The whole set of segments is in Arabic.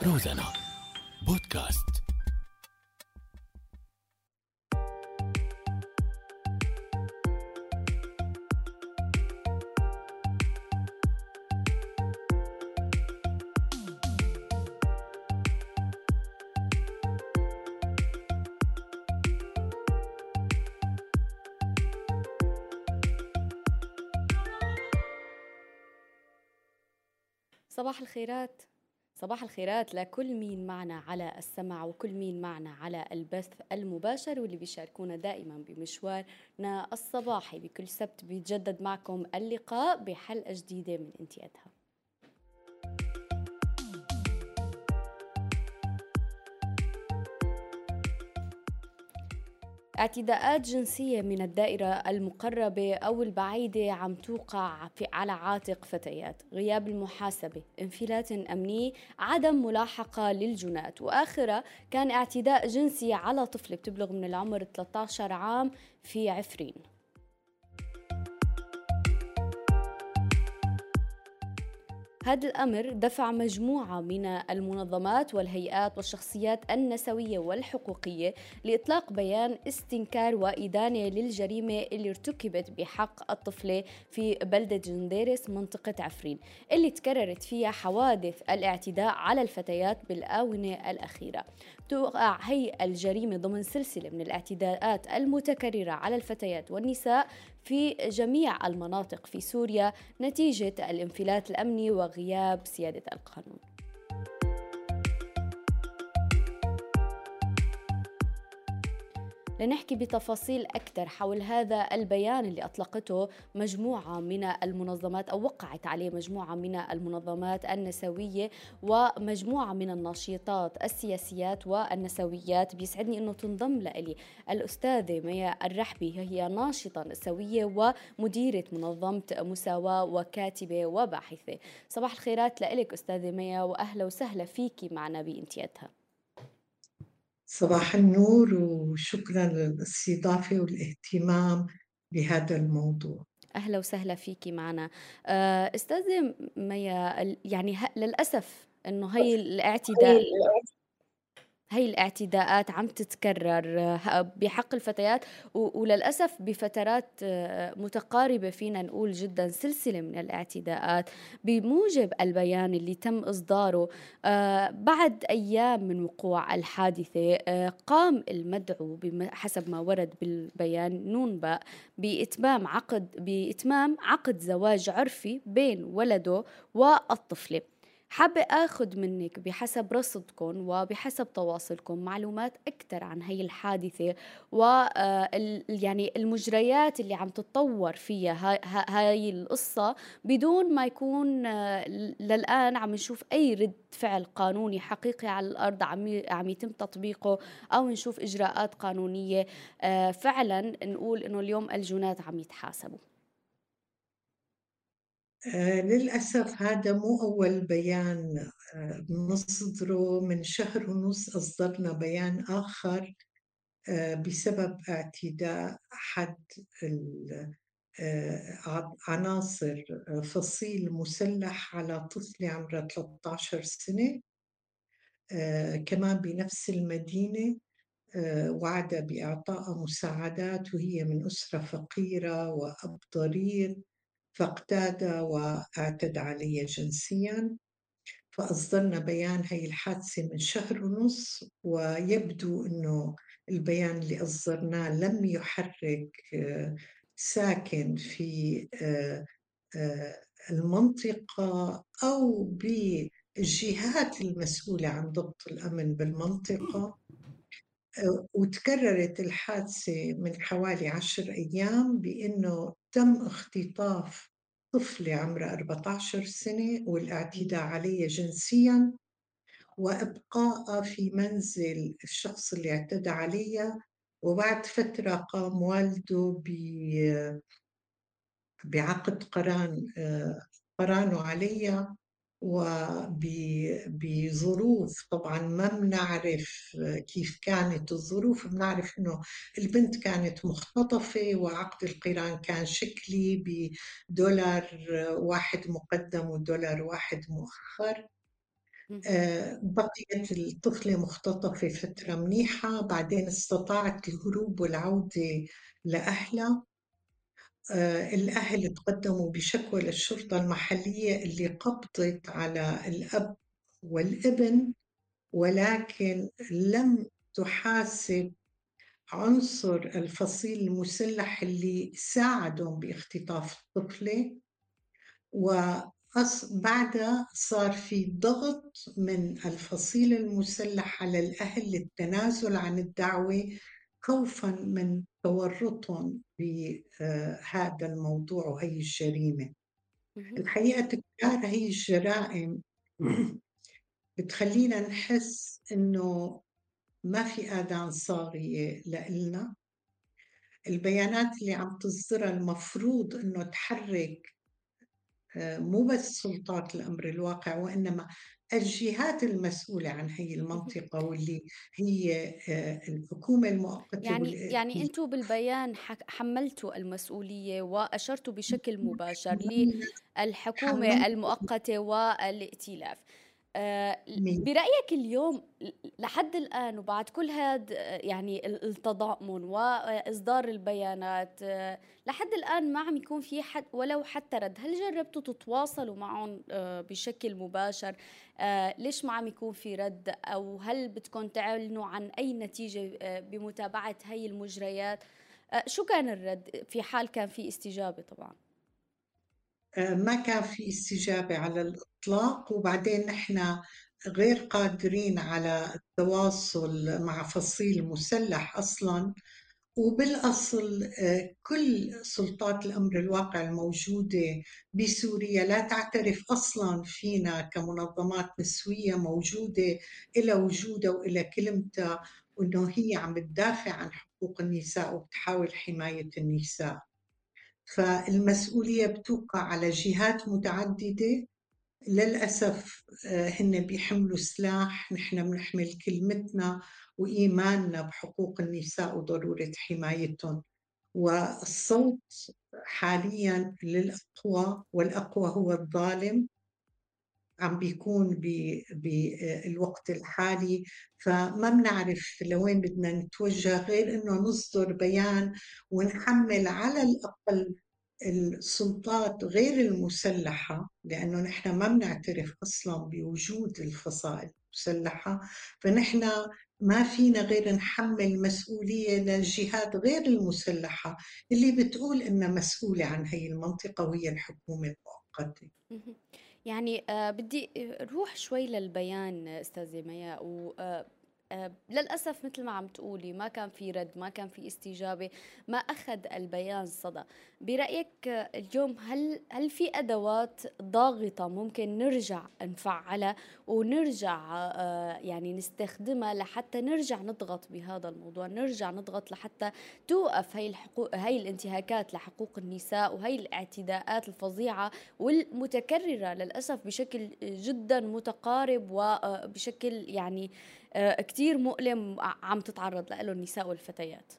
روزانا بودكاست. صباح الخيرات. صباح الخيرات لكل مين معنا على السمع وكل مين معنا على البث المباشر واللي بيشاركونا دائما بمشوارنا الصباحي. بكل سبت بيتجدد معكم اللقاء بحلقة جديدة من إنتيادها. اعتداءات جنسية من الدائرة المقربة أو البعيدة عم توقع على عاتق فتيات. غياب المحاسبة انفلات أمني عدم ملاحقة للجنات. وآخرة كان اعتداء جنسي على طفلة بتبلغ من العمر 13 عام في عفرين. هذا الأمر دفع مجموعة من المنظمات والهيئات والشخصيات النسوية والحقوقية لإطلاق بيان استنكار وإدانة للجريمة اللي ارتكبت بحق الطفلة في بلدة جنديرس منطقة عفرين اللي تكررت فيها حوادث الاعتداء على الفتيات بالآونة الأخيرة. توقع هي الجريمة ضمن سلسلة من الاعتداءات المتكررة على الفتيات والنساء في جميع المناطق في سوريا نتيجة الانفلات الأمني وغياب سيادة القانون. لنحكي بتفاصيل أكثر حول هذا البيان اللي أطلقته مجموعة من المنظمات أو وقعت عليه مجموعة من المنظمات النسوية ومجموعة من الناشطات السياسيات والنسويات. بيسعدني أنه تنضم لي الأستاذة ميا الرحبي. هي ناشطة نسوية ومديرة منظمة مساواة وكاتبة وباحثة. صباح الخيرات لك أستاذة ميا وأهلا وسهلا فيكي معنا بانتيادها صباح النور وشكرا للاستضافة والاهتمام بهذا الموضوع. أهلا وسهلا فيكي معنا. آه، أستاذة ميا يعني للأسف أنه هي الاعتداء هي الاعتداءات عم تتكرر آه، بحق الفتيات وللأسف بفترات آه، متقاربة فينا نقول جدا سلسلة من الاعتداءات. بموجب البيان اللي تم إصداره آه، بعد أيام من وقوع الحادثة قام المدعو حسب ما ورد بالبيان نون باء بإتمام عقد بإتمام عقد زواج عرفي بين ولده والطفلة. حابة أخذ منك بحسب رصدكم وبحسب تواصلكم معلومات أكثر عن هي الحادثة و آه، يعني المجريات اللي عم تتطور فيها هاي القصة بدون ما يكون آه، للآن عم نشوف أي رد فعل قانوني حقيقي على الأرض عم عم يتم تطبيقه أو نشوف إجراءات قانونية آه، فعلا نقول إنه اليوم الجنات عم يتحاسبوا. آه، للأسف هذا مو أول بيان آه، نصدره من شهر ونص أصدرنا بيان آخر آه، بسبب اعتداء أحد عناصر فصيل مسلح على طفلة عمرها 13 سنة كمان بنفس المدينة وعد بإعطاء مساعدات وهي من أسرة فقيرة وأب ضرير. فاقتاد واعتدى علي جنسيا فأصدرنا بيان هي الحادثة من شهر ونص ويبدو أنه البيان اللي أصدرناه لم يحرك آه، ساكن في آه، آه، المنطقة أو بالجهات المسؤولة عن ضبط الأمن بالمنطقة. وتكررت الحادثة من حوالي عشر أيام بأنه تم اختطاف طفلة عمرها 14 سنة والأعتداء عليها جنسيا وإبقاء في منزل الشخص اللي اعتدى عليها. وبعد فترة قام والده بعقد قران قرانه عليها. وبظروف طبعا ما بنعرف كيف كانت الظروف بنعرف إنه البنت كانت مختطفة وعقد القران كان شكلي بدولار واحد مقدم ودولار واحد مؤخر. آه، بقيت الطفلة مختطفة فترة منيحة بعدين استطاعت الهروب والعودة لأهلها. الأهل تقدموا بشكوى للشرطة المحلية اللي قبضت على الأب والابن ولكن لم تحاسب عنصر الفصيل المسلح اللي ساعدهم باختطاف الطفلة. وبعدها صار في ضغط من الفصيل المسلح على الأهل للتنازل عن الدعوة خوفا من تورطهم بهذا الموضوع وهي الجريمة. الحقيقة تكرار هي الجرائم بتخلينا نحس إنه ما في آذان صاغية لإلنا. البيانات اللي عم تصدرها المفروض إنه تحرك آه، مو بس سلطات الأمر الواقع وإنما الجهات المسؤولة عن هي المنطقة واللي هي آه، الحكومة المؤقتة يعني يعني أنتم بالبيان حملتوا المسؤولية وأشرتوا بشكل مباشر للحكومة المؤقتة والائتلاف. برأيك اليوم لحد الآن وبعد كل هذا يعني التضامن وإصدار البيانات آه، لحد الآن ما عم يكون في حد ولو حتى رد هل جربتوا تتواصلوا معهم آه، بشكل مباشر؟ ليش ما عم يكون في رد؟ أو هل بدكم تعلنوا عن أي نتيجة بمتابعة هي المجريات؟ شو كان الرد؟ في حال كان في استجابة طبعاً. آه، ما كان في استجابة على الإطلاق وبعدين نحن غير قادرين على التواصل مع فصيل مسلح أصلا. وبالأصل آه، كل سلطات الأمر الواقع الموجودة بسوريا لا تعترف أصلا فينا كمنظمات نسوية موجودة إلى وجودها وإلى كلمتها وإنه هي عم تدافع عن حقوق النساء وبتحاول حماية النساء. فالمسؤولية بتوقع على جهات متعددة. للأسف آه، هن بيحملوا سلاح نحن بنحمل كلمتنا وإيماننا بحقوق النساء وضرورة حمايتهم. والصوت حاليا للأقوى والأقوى هو الظالم. عم بيكون بالوقت الحالي. فما بنعرف لوين بدنا نتوجه غير إنه نصدر بيان ونحمل على الأقل السلطات غير المسلحة لأنه نحن ما بنعترف أصلا بوجود الفصائل المسلحة. فنحن ما فينا غير نحمل مسؤولية للجهات غير المسلحة اللي بتقول إنها مسؤولة عن هي المنطقة وهي الحكومة المؤقتة. يعني آه بدي روح شوي للبيان أستاذة ميا و آه آه، للأسف مثل ما عم تقولي ما كان في رد ما كان في استجابة ما أخذ البيان صدى. برأيك اليوم هل هل في أدوات ضاغطة ممكن نرجع نفعلها ونرجع آه، يعني نستخدمها لحتى نرجع نضغط بهذا الموضوع نرجع نضغط لحتى توقف هي الحقوق هي الانتهاكات لحقوق النساء وهي الاعتداءات الفظيعة والمتكررة للأسف بشكل جدا متقارب وبشكل يعني آه، كتير مؤلم عم تتعرض له النساء والفتيات.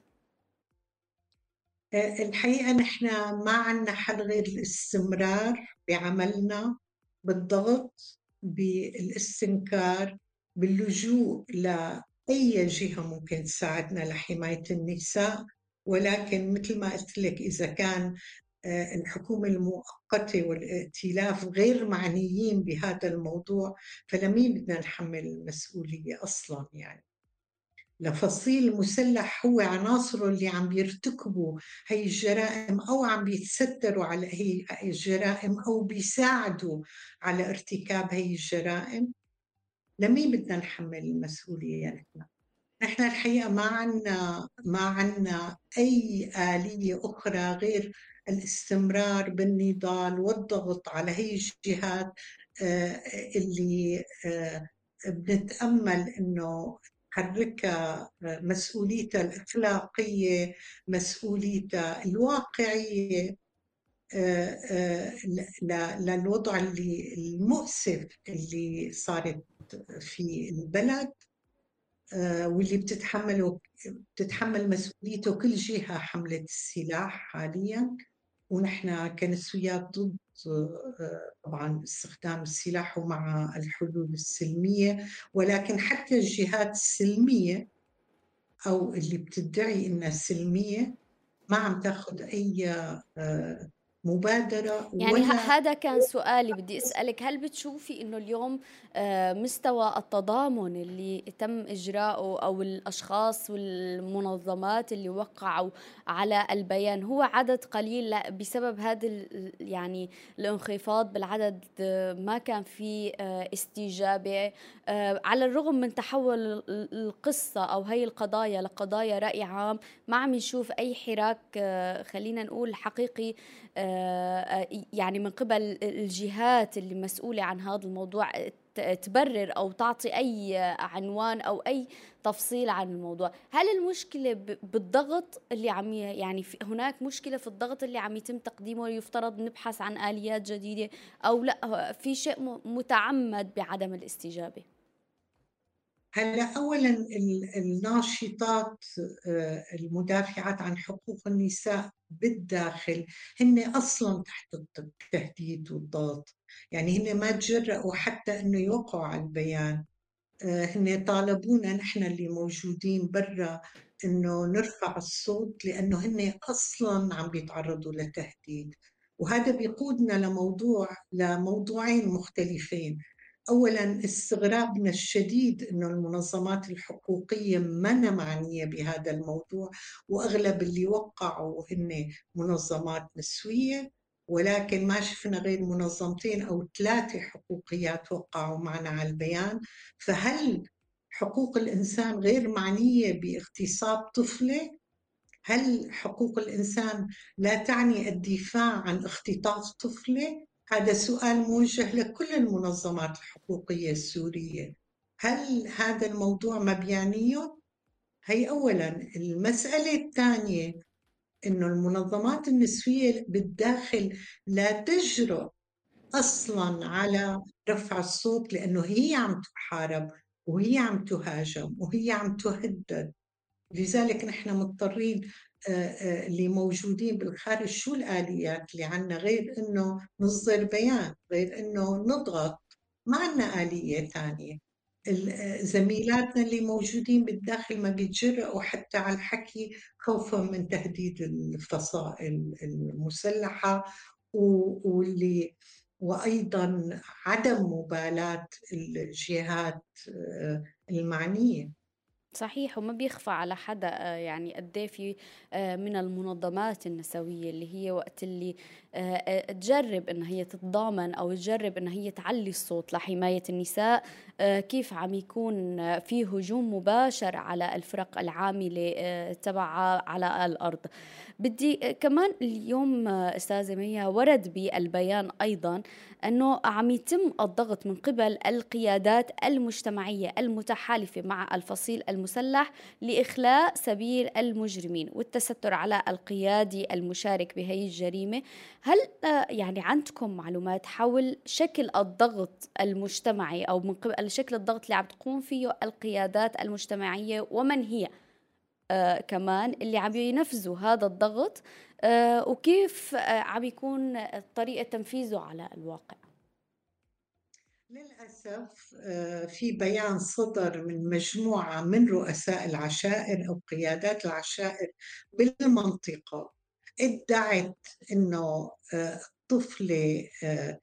آه، الحقيقة نحن ما عندنا حل غير الاستمرار بعملنا بالضغط بالاستنكار باللجوء لأي جهة ممكن تساعدنا لحماية النساء ولكن مثل ما قلت لك إذا كان آه، الحكومة المؤقتة والائتلاف غير معنيين بهذا الموضوع فلمين بدنا نحمل المسؤولية أصلا يعني؟ لفصيل مسلح هو عناصره اللي عم بيرتكبوا هي الجرائم أو عم بيتستروا على هي الجرائم أو بيساعدوا على ارتكاب هي الجرائم؟ لمين بدنا نحمل المسؤولية نحن؟ نحن الحقيقة ما عنا ما عنا أي آلية أخرى غير الاستمرار بالنضال والضغط على هي الجهات آه، اللي آه، بنتأمل أنه تحركها آه، مسؤوليتها الأخلاقية مسؤوليتها الواقعية للوضع اللي المؤسف اللي صارت في البلد واللي بتتحمله بتتحمل مسؤوليته كل جهة حملت السلاح حاليا. ونحن كنسويات ضد طبعا استخدام السلاح ومع الحلول السلمية. ولكن حتى الجهات السلمية أو اللي بتدعي إنها سلمية ما عم تاخذ أي آه، مبادرة يعني ولا هذا كان سؤالي بدي أسألك هل بتشوفي أنه اليوم آه، مستوى التضامن اللي تم إجراءه أو الأشخاص والمنظمات اللي وقعوا على البيان هو عدد قليل؟ بسبب هذا يعني الانخفاض بالعدد ما كان في آه، استجابة آه، على الرغم من تحول القصة أو هي القضايا لقضايا رأي عام ما عم نشوف أي حراك خلينا نقول حقيقي آه، يعني من قبل الجهات اللي مسؤولة عن هذا الموضوع تبرر أو تعطي أي عنوان أو أي تفصيل عن الموضوع. هل المشكلة بالضغط اللي عم يعني هناك مشكلة في الضغط اللي عم يتم تقديمه يفترض نبحث عن آليات جديدة أو لا؟ في شيء متعمد بعدم الاستجابة؟ هلا اولا الناشطات آه، المدافعات عن حقوق النساء بالداخل هن أصلا تحت التهديد والضغط. يعني هن ما تجرأوا حتى انه يوقعوا على البيان. آه، هن طالبونا نحن اللي موجودين برا انه نرفع الصوت لأنه هن أصلا عم بيتعرضوا لتهديد. وهذا بيقودنا لموضوع لموضوعين مختلفين. اولا استغرابنا الشديد إنه المنظمات الحقوقية ما معنية بهذا الموضوع وأغلب اللي وقعوا هن منظمات نسوية ولكن ما شفنا غير منظمتين أو ثلاثة حقوقيات وقعوا معنا على البيان. فهل حقوق الإنسان غير معنية باغتصاب طفلة؟ هل حقوق الإنسان لا تعني الدفاع عن اختطاف طفلة؟ هذا سؤال موجه لكل المنظمات الحقوقية السورية. هل هذا الموضوع ما بيعنيه؟ هي أولا. المسألة الثانية إنه المنظمات النسوية بالداخل لا تجرؤ أصلا على رفع الصوت لأنه هي عم تحارب وهي عم تهاجم وهي عم تهدد. لذلك نحن مضطرين اللي موجودين بالخارج شو الآليات اللي عنا؟ غير إنه نصدر بيان غير إنه نضغط. ما عنا آلية ثانية. زميلاتنا اللي موجودين بالداخل ما بيتجرأوا حتى على الحكي خوفا من تهديد الفصائل المسلحة واللي وأيضا عدم مبالاة الجهات المعنية. صحيح وما بيخفى على حدا آه، يعني قد إيه في آه، من المنظمات النسوية اللي هي وقت اللي آه، تجرب إن هي تتضامن أو تجرب إن هي تعلي الصوت لحماية النساء كيف عم يكون في هجوم مباشر على الفرق العاملة تبعها على الأرض. بدي كمان اليوم أستاذة ميا ورد بالبيان أيضا إنه عم يتم الضغط من قبل القيادات المجتمعية المتحالفة مع الفصيل المسلح لإخلاء سبيل المجرمين والتستر على القيادي المشارك بهي الجريمة. هل يعني عندكم معلومات حول شكل الضغط المجتمعي أو من قبل شكل الضغط اللي عم تقوم فيه القيادات المجتمعية ومن هي؟ آه كمان اللي عم ينفذوا هذا الضغط آه وكيف آه عم يكون طريقة تنفيذه على الواقع. للأسف آه، في بيان صدر من مجموعة من رؤساء العشائر أو قيادات العشائر بالمنطقة ادعت أنه آه، طفلة آه،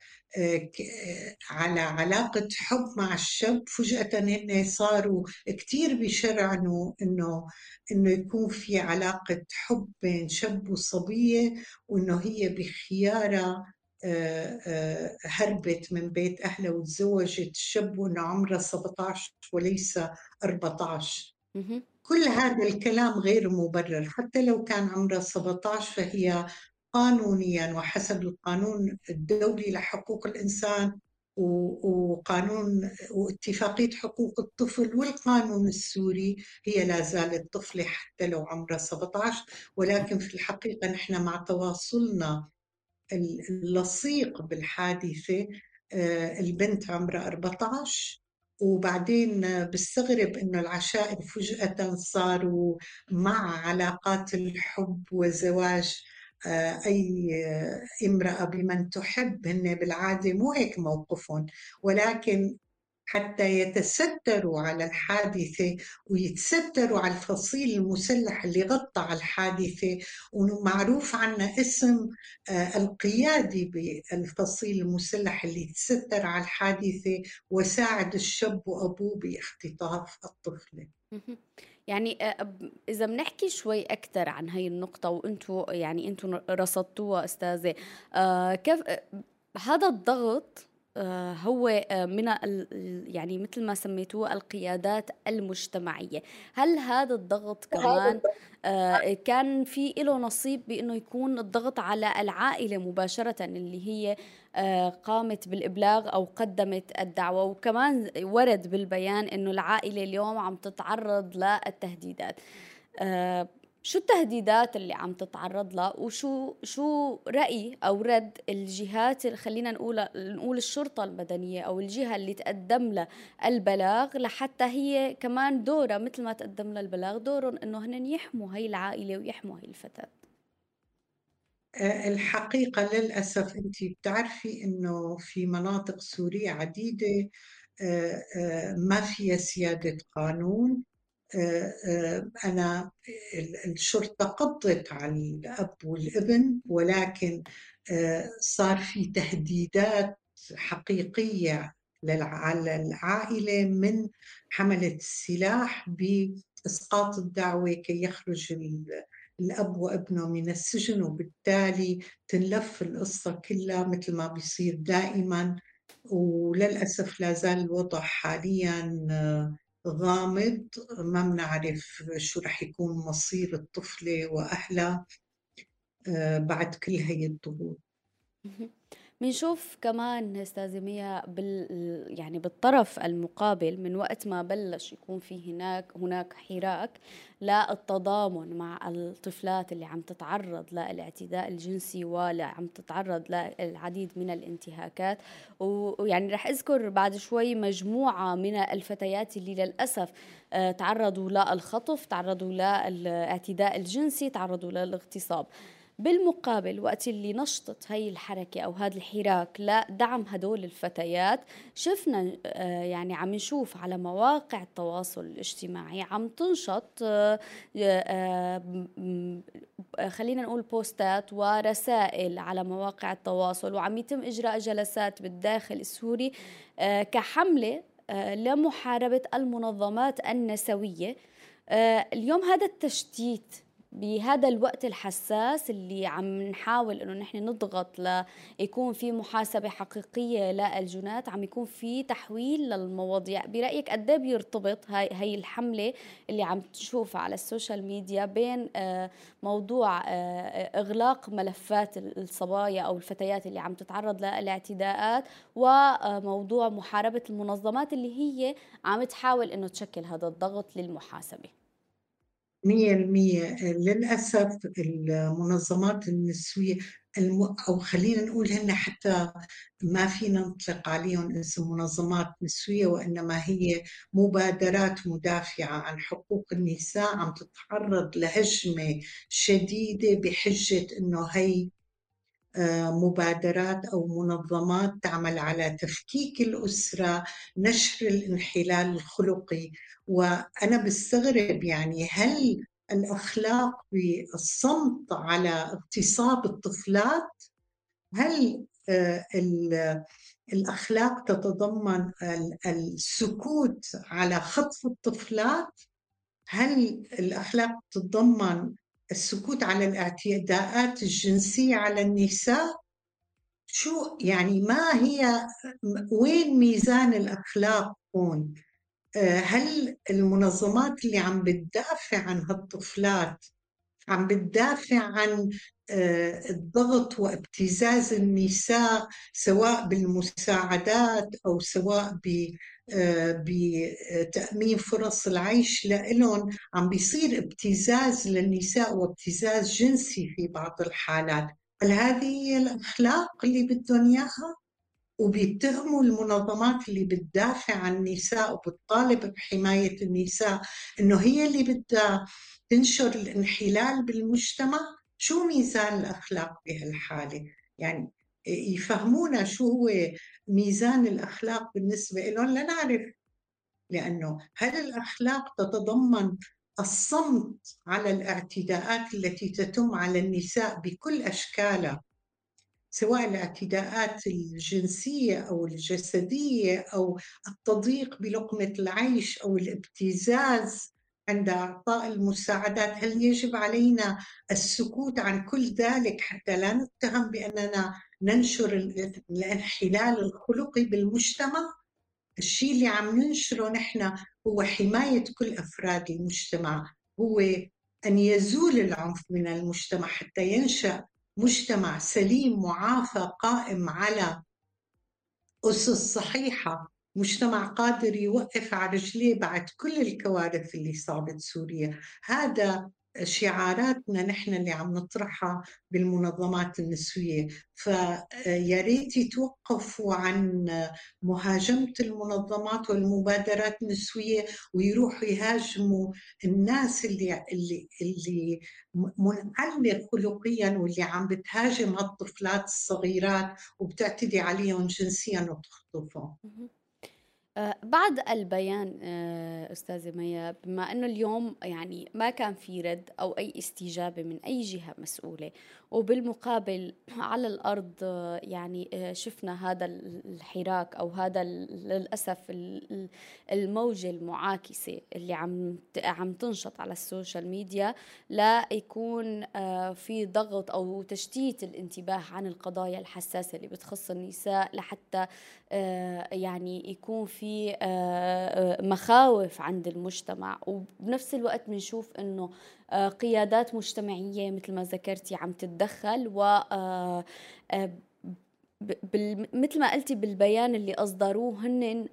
على علاقة حب مع الشاب فجأة هن صاروا كتير بيشرعنوا إنه إنه يكون في علاقة حب بين شاب وصبية وإنه هي بخيارة آه، آه، هربت من بيت أهلها وتزوجت الشاب وإنه عمرها 17 وليس 14 كل هذا الكلام غير مبرر حتى لو كان عمرها 17 فهي قانونيا وحسب القانون الدولي لحقوق الإنسان وقانون واتفاقية حقوق الطفل والقانون السوري هي لا زالت طفلة حتى لو عمرها 17 ولكن في الحقيقة نحن مع تواصلنا اللصيق بالحادثة آه، البنت عمرها 14 وبعدين بستغرب إنه العشائر فجأة صاروا مع علاقات الحب وزواج أي امرأة بمن تحب هن بالعادة مو هيك موقفهم ولكن حتى يتستروا على الحادثة ويتستروا على الفصيل المسلح اللي غطى على الحادثة ومعروف عنا اسم آه، القيادي بالفصيل المسلح اللي تستر على الحادثة وساعد الشاب وأبوه باختطاف الطفلة. يعني آه، إذا بنحكي شوي أكثر عن هاي النقطة وأنتم يعني أنتم رصدتوها أستاذة آه، كيف هذا الضغط آه، هو آه، من يعني مثل ما سميتوه القيادات المجتمعية. هل هذا الضغط كمان آه، كان في له نصيب بأنه يكون الضغط على العائلة مباشرة اللي هي قامت بالإبلاغ أو قدمت الدعوة؟ وكمان ورد بالبيان أنه العائلة اليوم عم تتعرض للتهديدات. شو التهديدات اللي عم تتعرض لها وشو شو رأي أو رد الجهات اللي خلينا نقول نقول الشرطة المدنية أو الجهة اللي تقدم لها البلاغ لحتى هي كمان دورها مثل ما تقدم لها البلاغ دورهم إنه هن يحموا هي العائلة ويحموا هي الفتاة. آه، الحقيقة للأسف أنت بتعرفي أنه في مناطق سورية عديدة آه، آه، ما فيها سيادة قانون. أنا الشرطة قبضت على الأب والابن ولكن آه، صار في تهديدات حقيقية على العائلة من حملة السلاح بإسقاط الدعوة كي يخرج الأب وابنه من السجن وبالتالي تنلف القصة كلها مثل ما بيصير دائما. وللأسف لا زال الوضع حاليا غامض ما بنعرف شو رح يكون مصير الطفلة وأهلها آه، بعد كل هي الضغوط. بنشوف كمان استاذه ميا بال يعني بالطرف المقابل من وقت ما بلش يكون في هناك هناك حراك للتضامن مع الطفلات اللي عم تتعرض للاعتداء الجنسي ولا عم تتعرض للعديد من الانتهاكات. ويعني رح أذكر بعد شوي مجموعة من الفتيات اللي للأسف آه، تعرضوا للخطف تعرضوا للاعتداء الجنسي تعرضوا للاغتصاب. بالمقابل وقت اللي نشطت هي الحركة أو هذا الحراك لدعم هدول الفتيات شفنا آه، يعني عم نشوف على مواقع التواصل الاجتماعي عم تنشط آه، آه، خلينا نقول بوستات ورسائل على مواقع التواصل وعم يتم إجراء جلسات بالداخل السوري كحملة لمحاربة المنظمات النسوية. اليوم هذا التشتيت بهذا الوقت الحساس اللي عم نحاول إنه نحن نضغط ليكون في محاسبة حقيقية للجنات عم يكون في تحويل للمواضيع. برأيك قد إيه بيرتبط هاي هي الحملة اللي عم تشوفها على السوشيال ميديا بين آه، موضوع آه، إغلاق ملفات الصبايا أو الفتيات اللي عم تتعرض للاعتداءات وموضوع محاربة المنظمات اللي هي عم تحاول إنه تشكل هذا الضغط للمحاسبة؟ مية المية. للأسف المنظمات النسوية الم... أو خلينا نقول هن حتى ما فينا نطلق عليهم اسم منظمات نسوية وإنما هي مبادرات مدافعة عن حقوق النساء عم تتعرض لهجمة شديدة بحجة إنه هي مبادرات أو منظمات تعمل على تفكيك الأسرة، نشر الانحلال الخلقي، وأنا بستغرب يعني هل الأخلاق بالصمت على اغتصاب الطفلات؟ هل آه، الأخلاق تتضمن السكوت على خطف الطفلات؟ هل الأخلاق تتضمن السكوت على الاعتداءات الجنسية على النساء شو يعني ما هي وين ميزان الأخلاق هون؟ آه، هل المنظمات اللي عم بتدافع عن هالطفلات عم بتدافع عن آه، الضغط وابتزاز النساء سواء بالمساعدات أو سواء آه، بتامين فرص العيش لهم عم بيصير ابتزاز للنساء وابتزاز جنسي في بعض الحالات. هل هذه هي الأخلاق اللي بدهم إياها؟ وبيتهموا المنظمات اللي بتدافع عن النساء وبتطالب بحماية النساء إنه هي اللي بدها تنشر الانحلال بالمجتمع. شو ميزان الأخلاق بهالحالة؟ يعني يفهمونا شو هو ميزان الأخلاق بالنسبة لهم لنعرف لأنه هل الأخلاق تتضمن الصمت على الاعتداءات التي تتم على النساء بكل أشكالها؟ سواء الاعتداءات الجنسية أو الجسدية أو التضييق بلقمة العيش أو الابتزاز عند إعطاء المساعدات هل يجب علينا السكوت عن كل ذلك حتى لا نتهم بأننا ننشر الانحلال الخلقي بالمجتمع؟ الشيء اللي عم ننشره نحن هو حماية كل أفراد المجتمع هو أن يزول العنف من المجتمع حتى ينشأ مجتمع سليم معافى قائم على أسس صحيحة. مجتمع قادر يوقف على رجليه بعد كل الكوارث اللي صابت سوريا. هذا شعاراتنا نحن اللي عم نطرحها بالمنظمات النسوية. فيا ريت يتوقفوا عن مهاجمة المنظمات والمبادرات النسوية ويروحوا يهاجموا الناس اللي اللي اللي منعلة خلقيا واللي عم بتهاجم هالطفلات الصغيرات وبتعتدي عليهم جنسيا وتخطفهم آه، بعد البيان آه، أستاذة ميا بما أنه اليوم يعني ما كان في رد أو أي استجابة من أي جهة مسؤولة وبالمقابل على الأرض آه، يعني شفنا هذا الحراك أو هذا للأسف الموجة المعاكسة اللي عم عم تنشط على ال social media لا يكون في ضغط أو تشتيت الانتباه عن القضايا الحساسة اللي بتخص النساء لحتى يعني يكون في في آه، آه، مخاوف عند المجتمع. وبنفس الوقت بنشوف إنه آه، قيادات مجتمعية مثل ما ذكرتي عم تتدخل و مثل ما قلتي بالبيان اللي أصدروه هن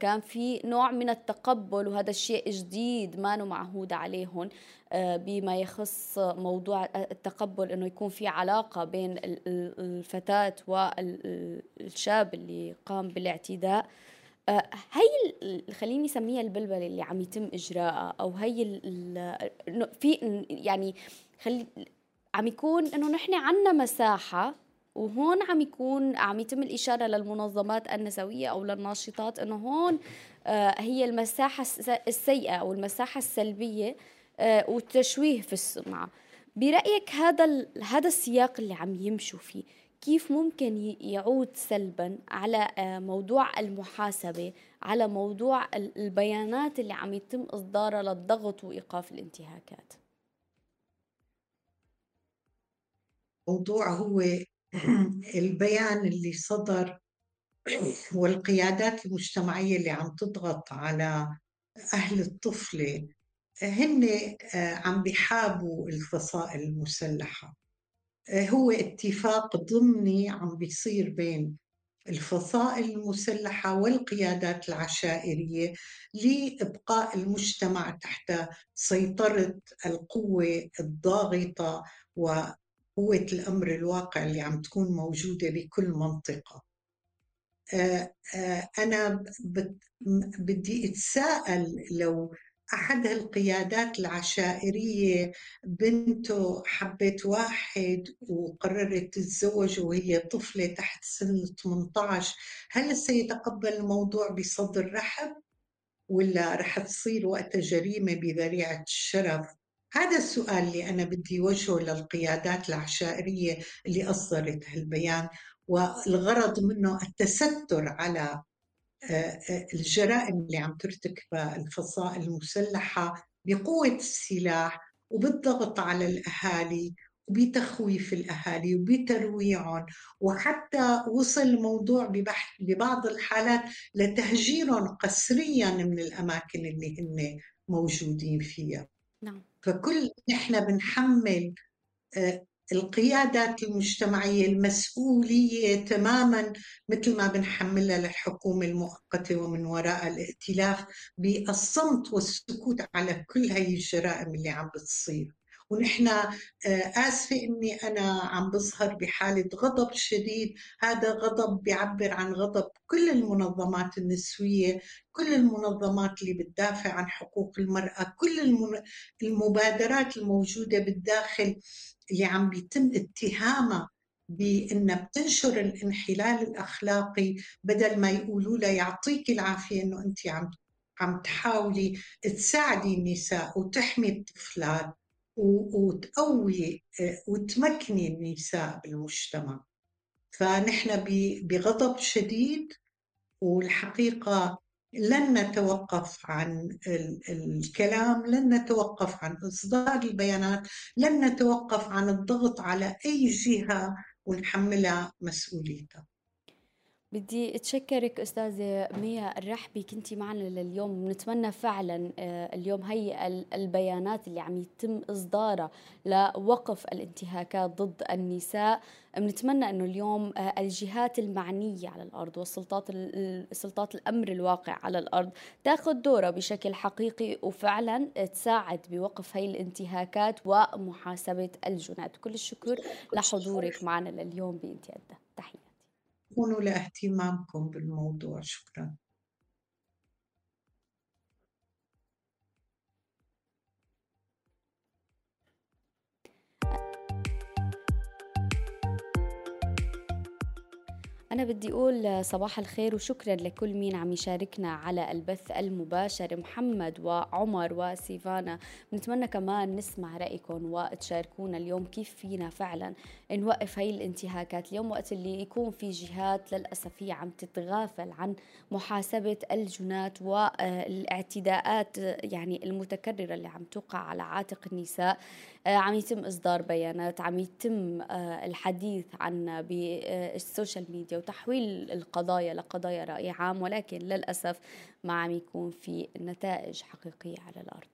كان في نوع من التقبل وهذا الشيء جديد ما معهود عليهم بما يخص موضوع التقبل إنه يكون في علاقة بين الفتاة والشاب اللي قام بالاعتداء. هي خليني اسميها البلبله اللي عم يتم إجراءها أو هي في يعني خلي عم يكون إنه نحن عنا مساحة وهون عم يكون عم يتم الإشارة للمنظمات النسوية أو للناشطات أنه هون آه، هي المساحة السيئة أو المساحة السلبية آه، والتشويه في السمعة برأيك هذا هذا السياق اللي عم يمشوا فيه كيف ممكن يعود سلبا على آه، موضوع المحاسبة على موضوع البيانات اللي عم يتم إصدارها للضغط وإيقاف الانتهاكات؟ موضوع هو البيان اللي صدر والقيادات المجتمعية اللي عم تضغط على أهل الطفلة هن آه، عم بيحابوا الفصائل المسلحة. هو اتفاق ضمني عم بيصير بين الفصائل المسلحة والقيادات العشائرية لإبقاء المجتمع تحت سيطرة القوة الضاغطة وقوة الأمر الواقع اللي عم تكون موجودة بكل منطقة. آه، آه، أنا بدي أتساءل لو أحد القيادات العشائرية بنته حبت واحد وقررت تتزوج وهي طفلة تحت سن 18 هل سيتقبل الموضوع بصدر رحب ولا رح تصير وقتها جريمة بذريعة الشرف؟ هذا السؤال اللي أنا بدي وجهه للقيادات العشائرية اللي أصدرت هالبيان والغرض منه التستر على الجرائم اللي عم ترتكبها الفصائل المسلحة بقوة السلاح وبالضغط على الأهالي وبتخويف الأهالي وبترويعهم وحتى وصل الموضوع ببعض الحالات لتهجيرهم قسريا من الأماكن اللي هن موجودين فيها نعم. فكل نحن بنحمل آه، القيادات المجتمعية المسؤولية تماما مثل ما بنحملها للحكومة المؤقتة ومن وراء الائتلاف بالصمت والسكوت على كل هاي الجرائم اللي عم بتصير. ونحن آسفة إني أنا عم بظهر بحالة غضب شديد. هذا غضب بيعبر عن غضب كل المنظمات النسوية كل المنظمات اللي بتدافع عن حقوق المرأة كل المبادرات الموجودة بالداخل. اللي عم بيتم اتهامها بانها بتنشر الانحلال الأخلاقي بدل ما يقولوا لها يعطيك العافية إنه أنت عم عم تحاولي تساعدي النساء وتحمي الطفلات وتقوي وتمكني النساء بالمجتمع. فنحن بغضب شديد والحقيقة لن نتوقف عن الكلام لن نتوقف عن إصدار البيانات لن نتوقف عن الضغط على أي جهة ونحملها مسؤوليتها. بدي أتشكرك أستاذة ميا الرحبي كنتي معنا لليوم. بنتمنى فعلا آه، اليوم هي البيانات اللي عم يتم إصدارها لوقف الانتهاكات ضد النساء. بنتمنى إنه اليوم آه، الجهات المعنية على الأرض والسلطات سلطات الأمر الواقع على الأرض تاخذ دورها بشكل حقيقي وفعلا تساعد بوقف هي الانتهاكات ومحاسبة الجنات كل الشكر لحضورك معنا لليوم بانتياده تحيه تكونوا لاهتمامكم بالموضوع. شكرا. أنا بدي أقول صباح الخير وشكرا لكل مين عم يشاركنا على البث المباشر محمد وعمر وسيفانا. بنتمنى كمان نسمع رأيكم وتشاركونا اليوم كيف فينا فعلا نوقف هاي الانتهاكات. اليوم وقت اللي يكون في جهات للأسف هي عم تتغافل عن محاسبة الجنات والإعتداءات يعني المتكررة اللي عم توقع على عاتق النساء. عم يتم إصدار بيانات عم يتم آه، الحديث عنها بالسوشيال ميديا وتحويل القضايا لقضايا رأي عام ولكن للأسف ما عم يكون في نتائج حقيقية على الأرض.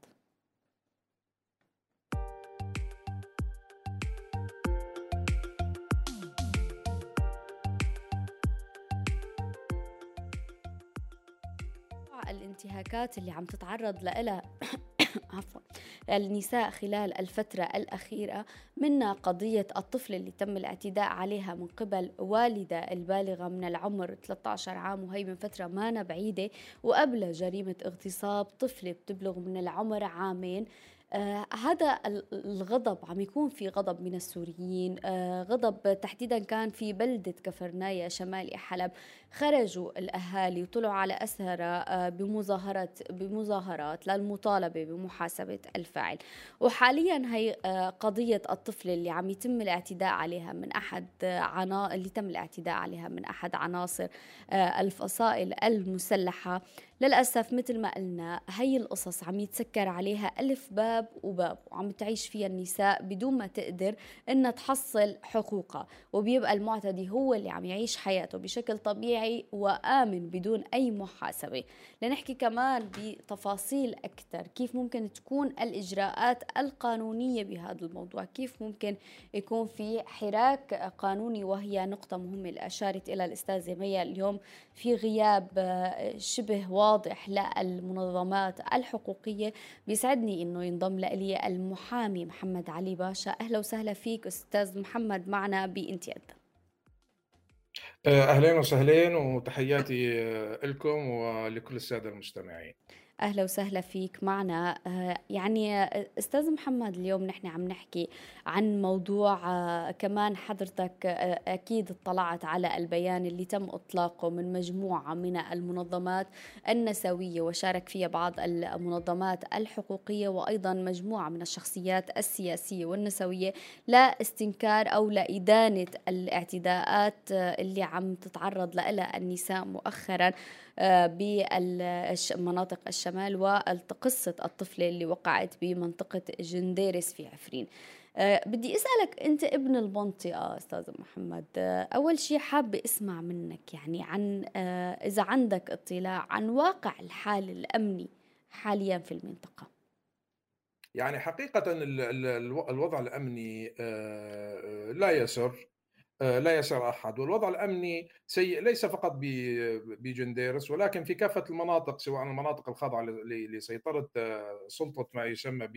الانتهاكات اللي عم تتعرض لها عفوا النساء خلال الفترة الأخيرة منها قضية الطفل اللي تم الاعتداء عليها من قبل والدة البالغة من العمر 13 عام وهي من فترة ما بعيدة وقبل جريمة اغتصاب طفلة بتبلغ من العمر عامين. آه هذا الغضب عم يكون في غضب من السوريين. آه غضب تحديدا كان في بلدة كفرنايا شمال حلب. خرجوا الأهالي وطلعوا على أسهرة بمظاهرات بمظاهرات للمطالبة بمحاسبة الفاعل. وحاليا هي آه قضية الطفل اللي عم يتم الاعتداء عليها من أحد عنا اللي تم الاعتداء عليها من أحد عناصر الفصائل المسلحة. للأسف مثل ما قلنا هي القصص عم يتسكر عليها ألف باب وباب وعم تعيش فيها النساء بدون ما تقدر إنها تحصل حقوقها وبيبقى المعتدي هو اللي عم يعيش حياته بشكل طبيعي وآمن بدون أي محاسبة. لنحكي كمان بتفاصيل أكثر كيف ممكن تكون الإجراءات القانونية بهذا الموضوع؟ كيف ممكن يكون في حراك قانوني؟ وهي نقطة مهمة اللي أشارت إلى الأستاذة ميا اليوم في غياب شبه واضح واضح للمنظمات الحقوقية بيسعدني أنه ينضم لي المحامي محمد علي باشا. أهلا وسهلا فيك أستاذ محمد معنا بإنتياد. أهلين وسهلين وتحياتي لكم ولكل السادة المستمعين. أهلا وسهلا فيك معنا. آه، يعني آه، أستاذ محمد اليوم نحن عم نحكي عن موضوع آه، كمان حضرتك أكيد اطلعت على البيان اللي تم إطلاقه من مجموعة من المنظمات النسوية وشارك فيها بعض المنظمات الحقوقية وأيضا مجموعة من الشخصيات السياسية والنسوية لاستنكار أو لادانه الاعتداءات اللي عم تتعرض لها النساء مؤخرا. بمناطق الشمال وقصة الطفلة اللي وقعت بمنطقة جنديرس في عفرين. أه بدي أسألك أنت ابن المنطقة أستاذ محمد. أه أول شيء حابة أسمع منك يعني عن إذا عندك اطلاع عن واقع الحال الأمني حاليا في المنطقة. يعني حقيقة الوضع الأمني لا يسر. آه، لا يسر أحد والوضع الأمني سيء ليس فقط بجنديرس ولكن في كافة المناطق سواء المناطق الخاضعة لسيطرة آه، سلطة ما يسمى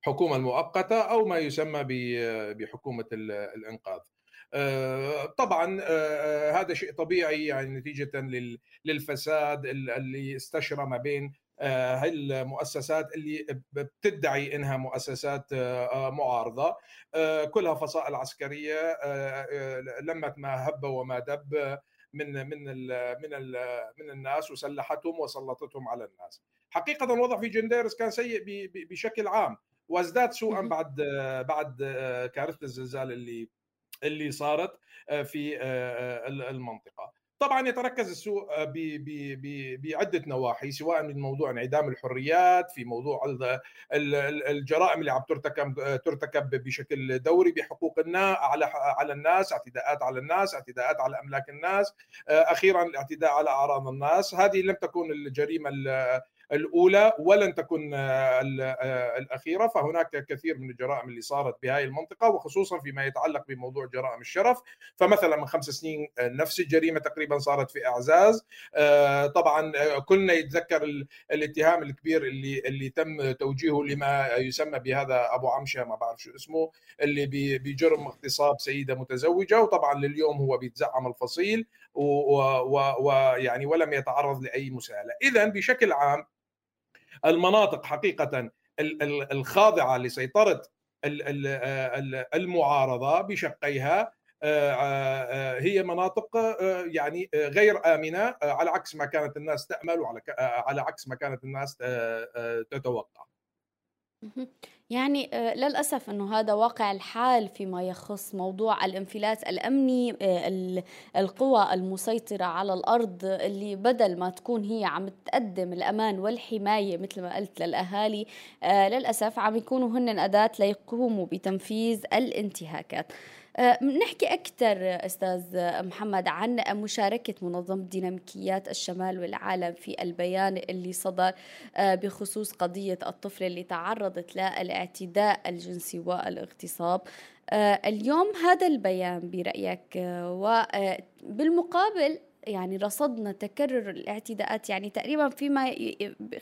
الحكومة المؤقتة أو ما يسمى بحكومة الإنقاذ. طبعا هذا شيء طبيعي يعني نتيجة للفساد اللي استشرى ما بين هاي المؤسسات اللي بتدعي إنها مؤسسات معارضة كلها فصائل عسكرية لمت ما هب وما دب من من ال من ال من الناس وسلحتهم وسلطتهم على الناس. حقيقة الوضع في جنديرس كان سيء بشكل عام وازداد سوءا بعد بعد كارثة الزلزال اللي اللي صارت في المنطقة. طبعا يتركز السوء آه، بعدة نواحي سواء من موضوع انعدام الحريات في موضوع الجرائم اللي عم ترتكب ترتكب بشكل دوري بحقوق الناس على على الناس اعتداءات على الناس اعتداءات على أملاك الناس آه، أخيرا الاعتداء على أعراض الناس. هذه لم تكن الجريمة الأولى ولن تكون آه، آه، الأخيرة. فهناك كثير من الجرائم اللي صارت بهذه المنطقة وخصوصا فيما يتعلق بموضوع جرائم الشرف. فمثلا من خمس سنين آه، نفس الجريمة تقريبا صارت في إعزاز. طبعا كلنا يتذكر الاتهام الكبير اللي اللي تم توجيهه لما يسمى بهذا أبو عمشة ما بعرف شو اسمه اللي بجرم اغتصاب سيدة متزوجة. وطبعا لليوم هو بيتزعم الفصيل ويعني ولم يتعرض لأي مساءلة. اذا بشكل عام المناطق حقيقة الخاضعة لسيطرة المعارضة بشقيها هي مناطق يعني غير آمنة على عكس ما كانت الناس تأمل وعلى على عكس ما كانت الناس تتوقع. يعني آه، للأسف أنه هذا واقع الحال فيما يخص موضوع الانفلات الأمني آه، القوى المسيطرة على الأرض اللي بدل ما تكون هي عم تقدم الأمان والحماية مثل ما قلت للأهالي آه، للأسف عم يكونوا هن أداة ليقوموا بتنفيذ الانتهاكات. نحكي أكثر أستاذ محمد عن مشاركة منظمة ديناميكيات الشمال والعالم في البيان اللي صدر آه، بخصوص قضية الطفل اللي تعرضت للاعتداء الجنسي والاغتصاب. آه، اليوم هذا البيان برأيك وبالمقابل يعني رصدنا تكرر الاعتداءات. يعني تقريبا فيما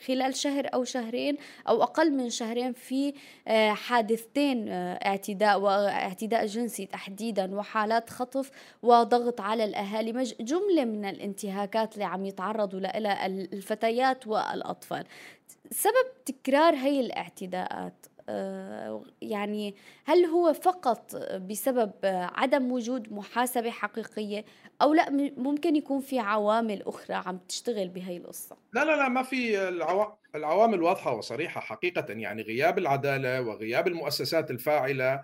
خلال شهر أو شهرين أو أقل من شهرين في آه، حادثتين آه، اعتداء واعتداء جنسي تحديدا وحالات خطف وضغط على الأهالي. جملة من الانتهاكات اللي عم يتعرضوا لها الفتيات والأطفال. سبب تكرار هي الاعتداءات؟ يعني هل هو فقط بسبب عدم وجود محاسبة حقيقية أو لا؟ ممكن يكون في عوامل أخرى عم تشتغل بهي القصة. لا لا لا ما في العوامل واضحة وصريحة حقيقة. يعني غياب العدالة وغياب المؤسسات الفاعلة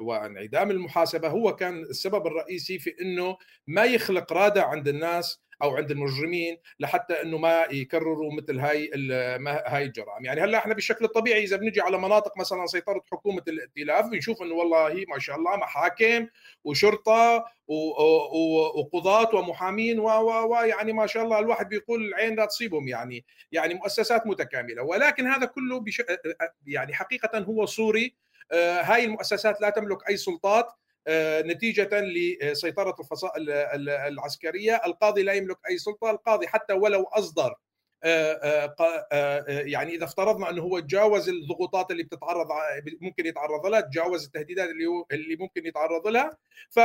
وانعدام المحاسبة هو كان السبب الرئيسي في أنه ما يخلق رادع عند الناس أو عند المجرمين لحتى إنه ما يكرروا مثل هاي هاي الجرائم. يعني هلأ إحنا بالشكل الطبيعي إذا بنجي على مناطق مثلا سيطرة حكومة الائتلاف بنشوف إنه والله ما شاء الله محاكم وشرطة وقضاة ومحامين ويعني ما شاء الله الواحد بيقول العين لا تصيبهم يعني يعني مؤسسات متكاملة. ولكن هذا كله بش يعني حقيقة هو صوري آه، هاي المؤسسات لا تملك أي سلطات. نتيجة لسيطرة الفصائل العسكرية. القاضي لا يملك أي سلطة. القاضي حتى ولو أصدر آه، آه، يعني إذا افترضنا أنه هو تجاوز الضغوطات اللي بتتعرض ممكن يتعرض لها تجاوز التهديدات اللي اللي ممكن يتعرض لها. ف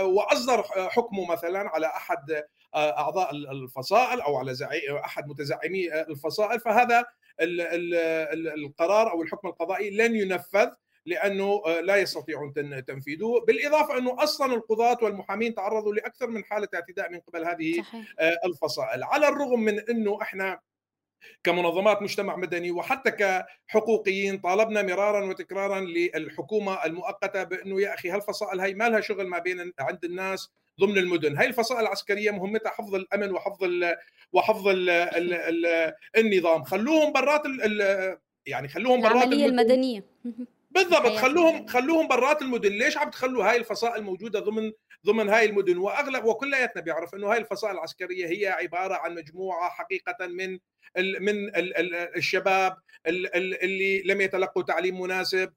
وأصدر حكمه مثلا على أحد أعضاء الفصائل أو على أحد متزعمي الفصائل. فهذا القرار أو الحكم القضائي لن ينفذ. لأنه آه، لا يستطيعون تنفيذه. بالإضافة أنه أصلا القضاة والمحامين تعرضوا لأكثر من حالة اعتداء من قبل هذه صحيح. آه، الفصائل. على الرغم من أنه إحنا كمنظمات مجتمع مدني وحتى كحقوقيين طالبنا مرارا وتكرارا للحكومة المؤقتة بأنه يا أخي هالفصائل هي ما لها شغل ما بين عند الناس ضمن المدن؟ هاي الفصائل العسكرية مهمتها حفظ الأمن وحفظ ال وحفظ ال ال ال النظام. خلوهم برات يعني خلوهم برات العملية المدنية. بالضبط خلوهم خلوهم برات المدن. ليش عم تخلوا هاي الفصائل موجودة ضمن ضمن هاي المدن؟ وأغلب وكلياتنا بيعرف إنه هاي الفصائل العسكرية هي عبارة عن مجموعة حقيقة من ال من ال ال الشباب اللي لم يتلقوا تعليم مناسب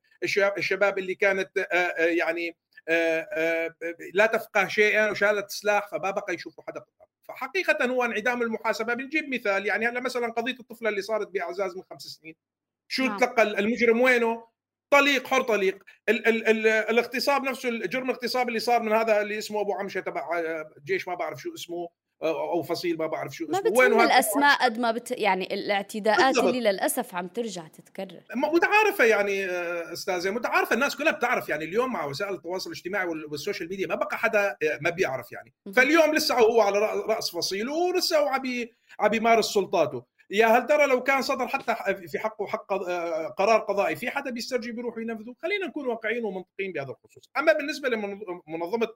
الشباب اللي كانت يعني لا تفقه شيئا وشالت سلاح فما بقى يشوفوا حدا فحقيقة هو انعدام المحاسبة. بنجيب مثال يعني هلا مثلا قضية الطفلة اللي صارت باعزاز من خمس سنين. شو نعم. تلقى المجرم وينه؟ طليق حر طليق. ال ال ال الاغتصاب نفسه الجرم الاغتصاب اللي صار من هذا اللي اسمه أبو عمشة تبع آه، جيش ما بعرف شو اسمه أو فصيل ما بعرف شو ما اسمه. بتهم الأسماء قد ما بت يعني الاعتداءات بالضبط. اللي للأسف عم ترجع تتكرر. متعارفة يعني آه، استاذه متعارفة الناس كلها بتعرف يعني. اليوم مع وسائل التواصل الاجتماعي وال social media ما بقى حدا آه، ما بيعرف يعني. فاليوم لسه هو على رأس فصيله ولسه هو عم عم يمارس سلطاته. يا هل ترى لو كان صدر حتى في حقه حق آه، قرار قضائي في حدا بيسترجي بيروح ينفذه؟ خلينا نكون واقعيين ومنطقيين بهذا الخصوص. أما بالنسبة لمنظمه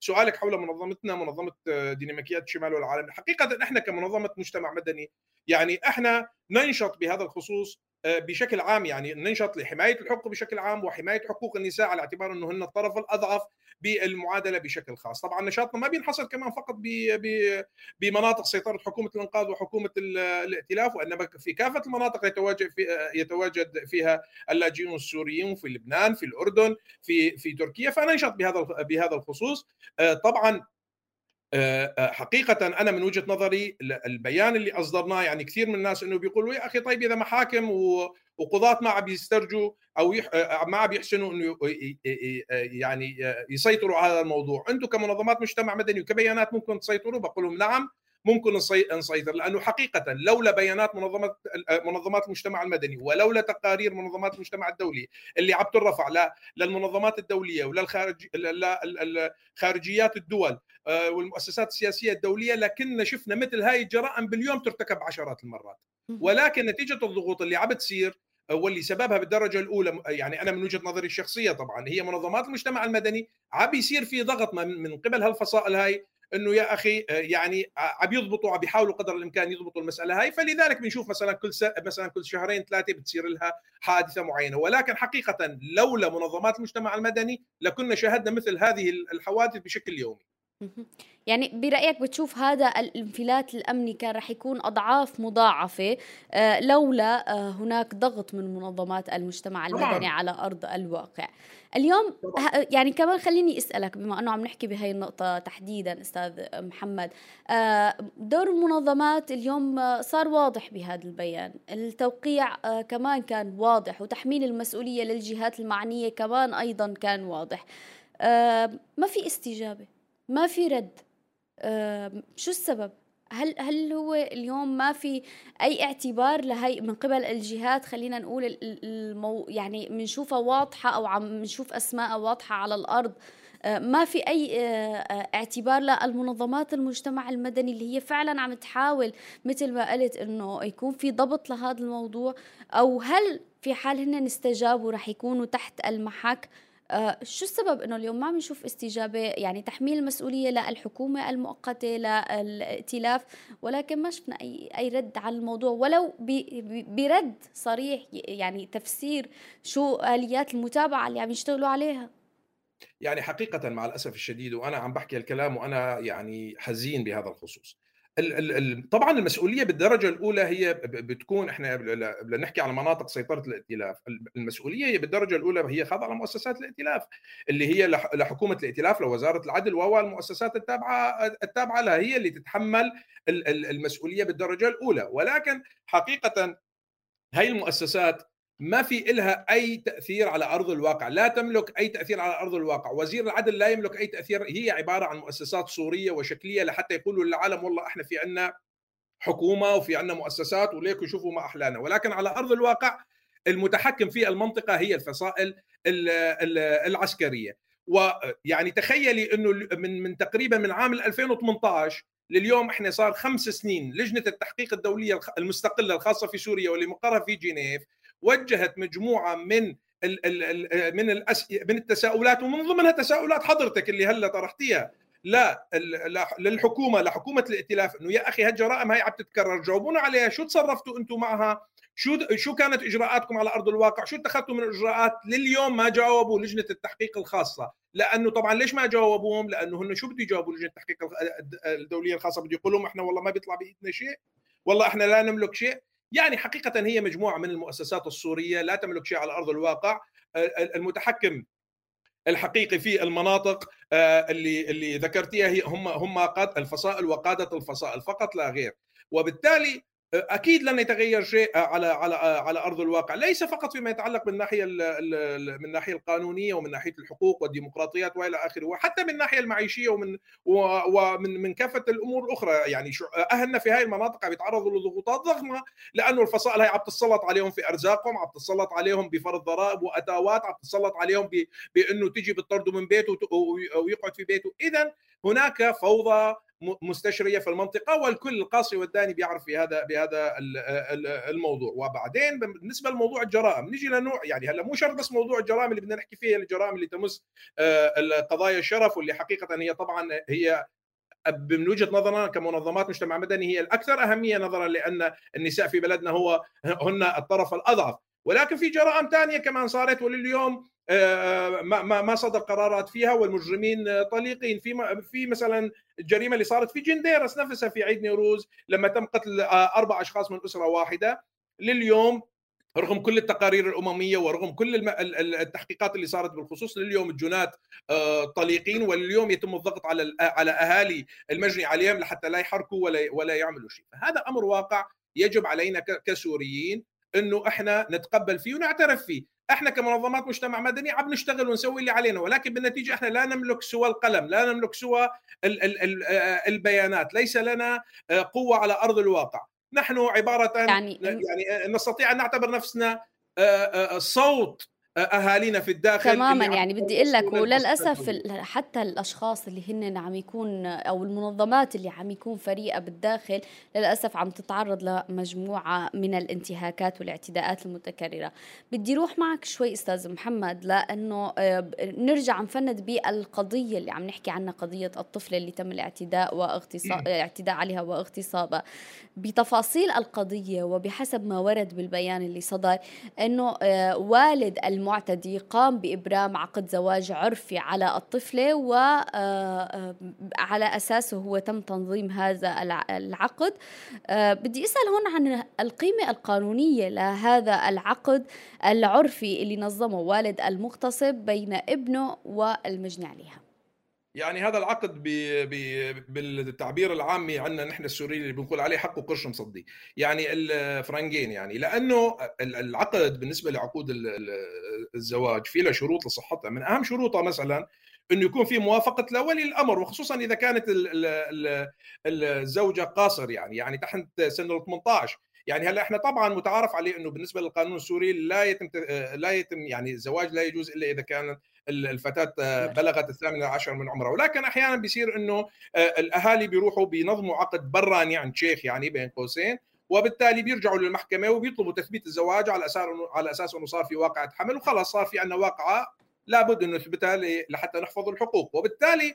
سؤالك حول منظمتنا منظمة آه، ديناميكيات الشمال والعالم حقيقة إحنا كمنظمة مجتمع مدني يعني إحنا ننشط بهذا الخصوص آه، بشكل عام يعني ننشط لحماية الحقوق بشكل عام وحماية حقوق النساء على اعتبار إنه هن الطرف الأضعف بالمعادلة بشكل خاص، طبعا نشاطنا ما بينحصر كمان فقط بمناطق سيطرة حكومة الانقاذ وحكومة الائتلاف وإنما في كافة المناطق يتواجد في يتواجد فيها اللاجئون السوريين في لبنان، في الأردن، في في تركيا، فننشط بهذا بهذا الخصوص، آه، طبعا آه، آه، حقيقة أنا من وجهة نظري البيان اللي أصدرناه يعني كثير من الناس إنه بيقولوا يا أخي طيب إذا محاكم وقضاة ما عم يسترجوا أو آه، ما عم يحسنوا إنه يعني يسيطروا على هذا الموضوع، أنتم كمنظمات مجتمع مدني وكبيانات ممكن تسيطروا؟ بقول لهم نعم ممكن نسيطر. لأنه حقيقة لولا بيانات منظمات منظمات المجتمع المدني ولولا تقارير منظمات المجتمع الدولي اللي عم ترفع للمنظمات الدولية وللخارج خارجيات الدول آه، والمؤسسات السياسية الدولية لكننا شفنا مثل هاي الجرائم باليوم ترتكب عشرات المرات. ولكن نتيجة الضغوط اللي عم تصير آه، واللي سببها بالدرجة الأولى يعني أنا من وجهة نظري الشخصية طبعا هي منظمات المجتمع المدني عم يصير في ضغط من قبل هالفصائل هاي إنه يا أخي آه، يعني عم يضبطوا عم بيحاولوا قدر الإمكان يضبطوا المسألة هاي فلذلك بنشوف مثلا كل س... مثلا كل شهرين ثلاثة بتصير لها حادثة معينة. ولكن حقيقه لولا منظمات المجتمع المدني لكنا شاهدنا مثل هذه الحوادث بشكل يومي. يعني برأيك بتشوف هذا الانفلات الأمني كان رح يكون أضعاف مضاعفة؟ آه، لولا آه، هناك ضغط من منظمات المجتمع المدني. على أرض الواقع. اليوم. يعني كمان خليني أسألك بما أنه عم نحكي بهي النقطة تحديدا أستاذ محمد آه، دور المنظمات اليوم صار واضح بهذا البيان. التوقيع كمان كان واضح وتحميل المسؤولية للجهات المعنية كمان أيضا كان واضح. ما في استجابة. ما في رد. شو السبب؟ هل هل هو اليوم ما في أي اعتبار لهي من قبل الجهات؟ خلينا نقول المو يعني بنشوفها واضحة أو عم بنشوف أسماء واضحة على الأرض. آه، ما في أي آه، آه، اعتبار للمنظمات المجتمع المدني اللي هي فعلا عم تحاول مثل ما قلت إنه يكون في ضبط لهذا الموضوع أو هل في حال هن استجابوا رح يكونوا تحت المحك؟ آه، شو السبب إنه اليوم ما عم نشوف استجابة؟ يعني تحميل المسؤولية للحكومه المؤقتة للائتلاف ولكن ما شفنا أي أي رد على الموضوع ولو برد صريح يعني تفسير شو آليات المتابعة اللي عم يشتغلوا عليها. يعني حقيقة مع الأسف الشديد وأنا عم بحكي الكلام وأنا يعني حزين بهذا الخصوص. طبعا المسؤولية بالدرجة الأولى هي بتكون إحنا لنحكي على مناطق سيطرة الائتلاف. المسؤولية هي بالدرجة الأولى هي خاضعة لمؤسسات الائتلاف اللي هي لحكومة الائتلاف لوزارة العدل والمؤسسات التابعة التابعة لها هي اللي تتحمل المسؤولية بالدرجة الأولى. ولكن حقيقة هاي المؤسسات ما في إلها أي تأثير على أرض الواقع. لا تملك أي تأثير على أرض الواقع. وزير العدل لا يملك أي تأثير. هي عبارة عن مؤسسات صورية وشكلية لحتى يقولوا للعالم والله إحنا في عنا حكومة وفي عنا مؤسسات وليكوا شوفوا ما أحلانا. ولكن على أرض الواقع المتحكم في المنطقة هي الفصائل العسكرية. ويعني تخيلي إنه من من تقريبا من عام 2018 لليوم إحنا صار خمس سنين لجنة التحقيق الدولية المستقلة الخاصة في سوريا واللي مقرها في جنيف وجهت مجموعة من ال ال ال من. من التساؤلات ومن ضمنها تساؤلات حضرتك اللي هلا طرحتيها. لا للحكومة لحكومة الائتلاف إنه يا أخي هالجرائم هاي عم تتكرر جاوبونا عليها. شو تصرفتوا أنتم معها؟ شو شو كانت إجراءاتكم على أرض الواقع؟ شو اتخذتوا من اجراءات لليوم ما جاوبوا لجنة التحقيق الخاصة. لأنه طبعا ليش ما جاوبوهم؟ لأنه هن شو بده يجاوبوا لجنة التحقيق الدولية الخاصة؟ بده يقولوا إحنا والله ما بيطلع بإيدنا شيء. والله إحنا لا نملك شيء. يعني حقيقة هي مجموعة من المؤسسات السورية لا تملك شيء على أرض الواقع المتحكم الحقيقي في المناطق اللي اللي ذكرتيها هي هم هم قاد الفصائل وقادة الفصائل فقط لا غير. وبالتالي أكيد لن يتغير شيء على على على أرض الواقع. ليس فقط فيما يتعلق بالناحيه من الناحيه القانونية ومن ناحية الحقوق والديمقراطيات وإلى آخره وحتى من الناحيه المعيشية ومن ومن من كافة الأمور الأخرى. يعني أهلنا في هذه المناطق عم يتعرضوا لضغوطات ضخمة لأنه الفصائل هي عم تتسلط عليهم في أرزاقهم عم تتسلط عليهم بفرض ضرائب واتاوات عم تتسلط عليهم بأنه تجي بتطرده من بيته ويقعد في بيته. اذا هناك فوضى مستشرية في المنطقة والكل القاصي والداني بيعرف في هذا بهذا الموضوع. وبعدين بالنسبة لموضوع الجرائم نجي لنوع يعني هلا مو شرط بس موضوع الجرائم اللي بدنا نحكي فيها الجرائم اللي تمس آه، قضايا الشرف واللي حقيقة هي طبعا هي من وجهة نظرنا كمنظمات مجتمع مدني هي الأكثر أهمية نظرا لأن النساء في بلدنا هو هن الطرف الأضعف. ولكن في جرائم ثانية كمان صارت ولليوم ما ما صدر قرارات فيها والمجرمين طليقين. في في مثلا الجريمة اللي صارت في جنديرس نفسها في عيد نيروز لما تم قتل أربع أشخاص من أسرة واحدة. لليوم رغم كل التقارير الأممية ورغم كل التحقيقات اللي صارت بالخصوص لليوم الجنات آه، طليقين واليوم يتم الضغط على على أهالي المجني عليهم لحتى لا يحركوا ولا ولا يعملوا شيء. هذا أمر واقع يجب علينا كسوريين إنه إحنا نتقبل فيه ونعترف فيه. إحنا كمنظمات مجتمع مدني عم نشتغل ونسوي اللي علينا ولكن بالنتيجة إحنا لا نملك سوى القلم لا نملك سوى ال ال ال البيانات ليس لنا آه، قوة على أرض الواقع. نحن عبارة يعني, يعني نستطيع أن نعتبر نفسنا آه، آه، صوت أهالينا في الداخل تماما يعني بدي أقول لك وللأسف حتى الأشخاص اللي هن عم يكون أو المنظمات اللي عم يكون فريقها بالداخل للأسف عم تتعرض لمجموعة من الانتهاكات والاعتداءات المتكررة. بدي روح معك شوي أستاذ محمد لأنه آه، نرجع نفند بالقضية اللي عم نحكي عنها قضية الطفلة اللي تم الاعتداء واغتصاب الاعتداء عليها واغتصابها. بتفاصيل القضية وبحسب ما ورد بالبيان اللي صدر إنه آه، والد المعتدي قام بإبرام عقد زواج عرفي على الطفلة وعلى آه، أساسه هو تم تنظيم هذا العقد. آه، بدي أسأل هون عن القيمة القانونية لهذا العقد العرفي اللي نظمه والد المغتصب بين ابنه والمجني عليها. يعني هذا العقد بي بي بالتعبير العامي عندنا نحن السوريين اللي بنقول عليه حق وقرش مصدي. يعني الفرنجين يعني. لأنه العقد بالنسبة لعقود الزواج في له شروط لصحتها. من أهم شروطها مثلا إنه يكون في موافقة لولي الأمر وخصوصا إذا كانت الزوجة قاصر يعني يعني تحت سن ال 18 يعني هلأ إحنا طبعا متعارف عليه إنه بالنسبة للقانون السوري لا يتم لا يتم يعني الزواج لا يجوز إلا إذا كانت الفتاة بلغت الثامنة عشر من عمرها. ولكن أحيانا بيصير إنه آه، الأهالي بيروحوا بينظموا عقد براني عن شيخ يعني بين قوسين وبالتالي بيرجعوا للمحكمة وبيطلبوا تثبيت الزواج على أساس على أساس إنه صار في واقعة حمل وخلص صار في عندنا واقعة لابد إنه نثبتها لحتى نحفظ الحقوق. وبالتالي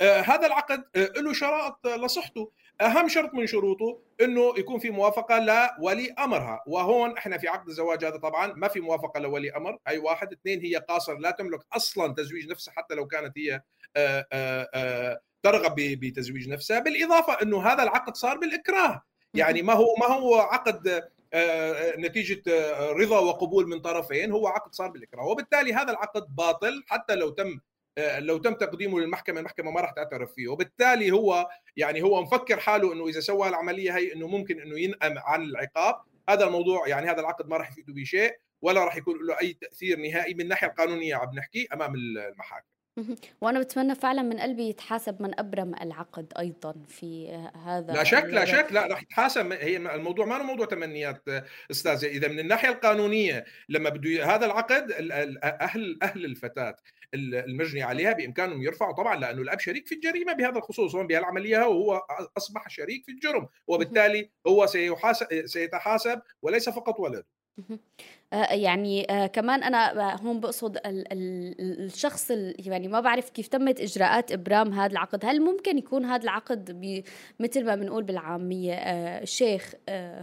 آه هذا العقد آه له شرائط لصحته. أهم شرط من شروطه إنه يكون في موافقة لولي أمرها وهون إحنا في عقد الزواج هذا طبعا ما في موافقة لولي أمر أي واحد. اثنين هي قاصر لا تملك أصلا تزويج نفسها حتى لو كانت هي آآ آآ ترغب بتزويج نفسها. بالإضافة إنه هذا العقد صار بالإكراه. يعني ما هو ما هو عقد نتيجة رضا وقبول من طرفين هو عقد صار بالإكراه. وبالتالي هذا العقد باطل حتى لو تم آه، لو تم تقديمه للمحكمة المحكمة ما راح تعترف فيه. وبالتالي هو يعني هو مفكر حاله إنه إذا سوى العملية هي إنه ممكن إنه ينأم عن العقاب. هذا الموضوع يعني هذا العقد ما راح يفيده بشيء ولا راح يكون له أي تأثير نهائي من الناحية القانونية عم نحكي أمام المحاكم. وأنا بتمنى فعلا من قلبي يتحاسب من أبرم العقد أيضا في هذا لا شك لا شك لا راح يتحاسب. هي الموضوع ما هو موضوع تمنيات استاذه إذا من الناحية القانونية لما بده هذا العقد أهل أهل الفتاة المجني عليها بإمكانهم يرفعوا طبعا لأنه الأب شريك في الجريمة بهذا الخصوص هون بهالعمليه وهو أصبح شريك في الجرم وبالتالي هو سيتحاسب وليس فقط ولده. يعني آه، كمان أنا هون بقصد الشخص يعني ما بعرف كيف تمت إجراءات إبرام هذا العقد. هل ممكن يكون هذا العقد مثل ما بنقول بالعامية آه، شيخ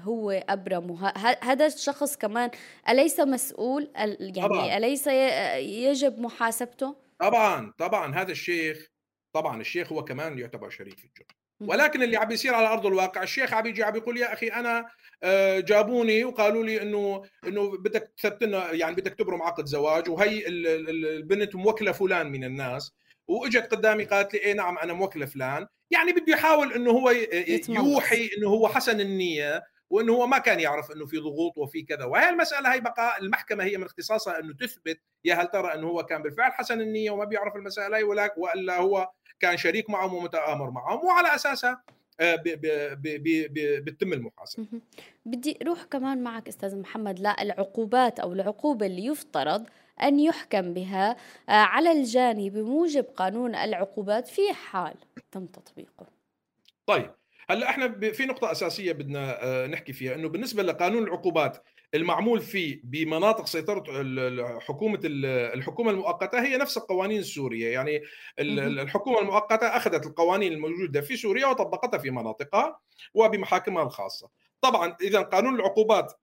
هو ابرم هذا الشخص كمان أليس مسؤول؟ يعني طبعا. أليس يجب محاسبته؟ طبعا طبعا. هذا الشيخ طبعا الشيخ هو كمان يعتبر شريك في الجرم. ولكن اللي عم بيصير على أرض الواقع الشيخ عم يجي عم يقول يا أخي أنا آه، جابوني وقالوا لي إنه إنه بدك تثبت لنا يعني بدك تبرم عقد زواج وهي البنت موكلة فلان من الناس وإجت قدامي قالت لي اي نعم أنا موكلة فلان يعني بده يحاول إنه هو يوحي إنه هو حسن النية وانه هو ما كان يعرف إنه في ضغوط وفي كذا وهي المسألة هي بقى المحكمة هي من اختصاصها إنه تثبت يا هل ترى إنه هو كان بالفعل حسن النية وما بيعرف المسألة هي ولا وإلا هو كان شريك معهم ومتآمر معهم وعلى أساسها آه، بتتم المحاسبه. بدي أروح كمان معك أستاذ محمد للعقوبات أو العقوبة اللي يفترض أن يحكم بها آه، على الجاني بموجب قانون العقوبات في حال تم تطبيقه. طيب هلأ إحنا في نقطة أساسية بدنا آه، نحكي فيها إنه بالنسبة لقانون العقوبات المعمول فيه بمناطق سيطرة حكومة الحكومة المؤقتة هي نفس القوانين السورية يعني الحكومة المؤقتة أخذت القوانين الموجودة في سوريا وطبقتها في مناطقها وبمحاكمها الخاصة. طبعا إذا قانون العقوبات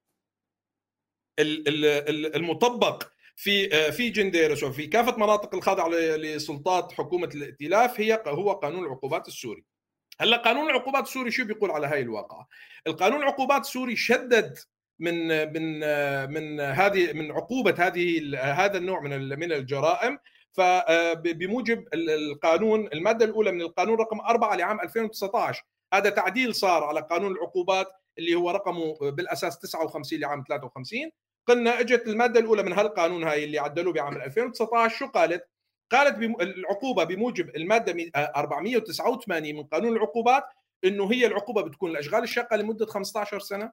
المطبق في آه، في جنديرس وفي كافة مناطق الخاضعة لسلطات حكومة الائتلاف هي هو قانون العقوبات السوري. هلا قانون العقوبات السوري شو بيقول على هاي الواقعة؟ القانون العقوبات السوري شدد من من من هذه من عقوبة هذه هذا النوع من من الجرائم فبموجب القانون المادة الأولى من القانون رقم 4 لعام 2019 هذا تعديل صار على قانون العقوبات اللي هو رقمه بالأساس 59 لعام 53 قلنا إجت المادة الأولى من هالقانون هاي اللي عدلوه بعام 2019 شو قالت؟ قالت العقوبة بموجب المادة 489 من قانون العقوبات إنه هي العقوبة بتكون الاشغال الشاقه لمدة 15 سنة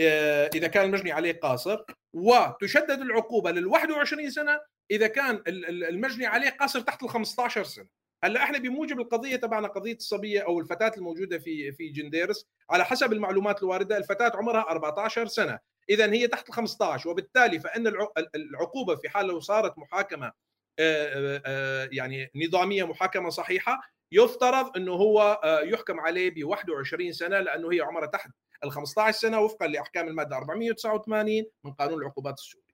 آه، إذا كان المجني عليه قاصر وتشدد العقوبة لل 21 سنة إذا كان المجني عليه قاصر تحت ال 15 سنة. هلأ إحنا بموجب القضية تبعنا قضية الصبية أو الفتاة الموجودة في في جنديرس على حسب المعلومات الواردة الفتاة عمرها 14 سنة. اذا هي تحت ال 15 وبالتالي فإن العقوبة في حال لو صارت محاكمة آه، آه، يعني نظامية محاكمة صحيحة يفترض إنه هو يحكم عليه ب 21 سنة لأنه هي عمرها تحت ال 15 سنة وفقا لأحكام المادة 489 من قانون العقوبات السوري.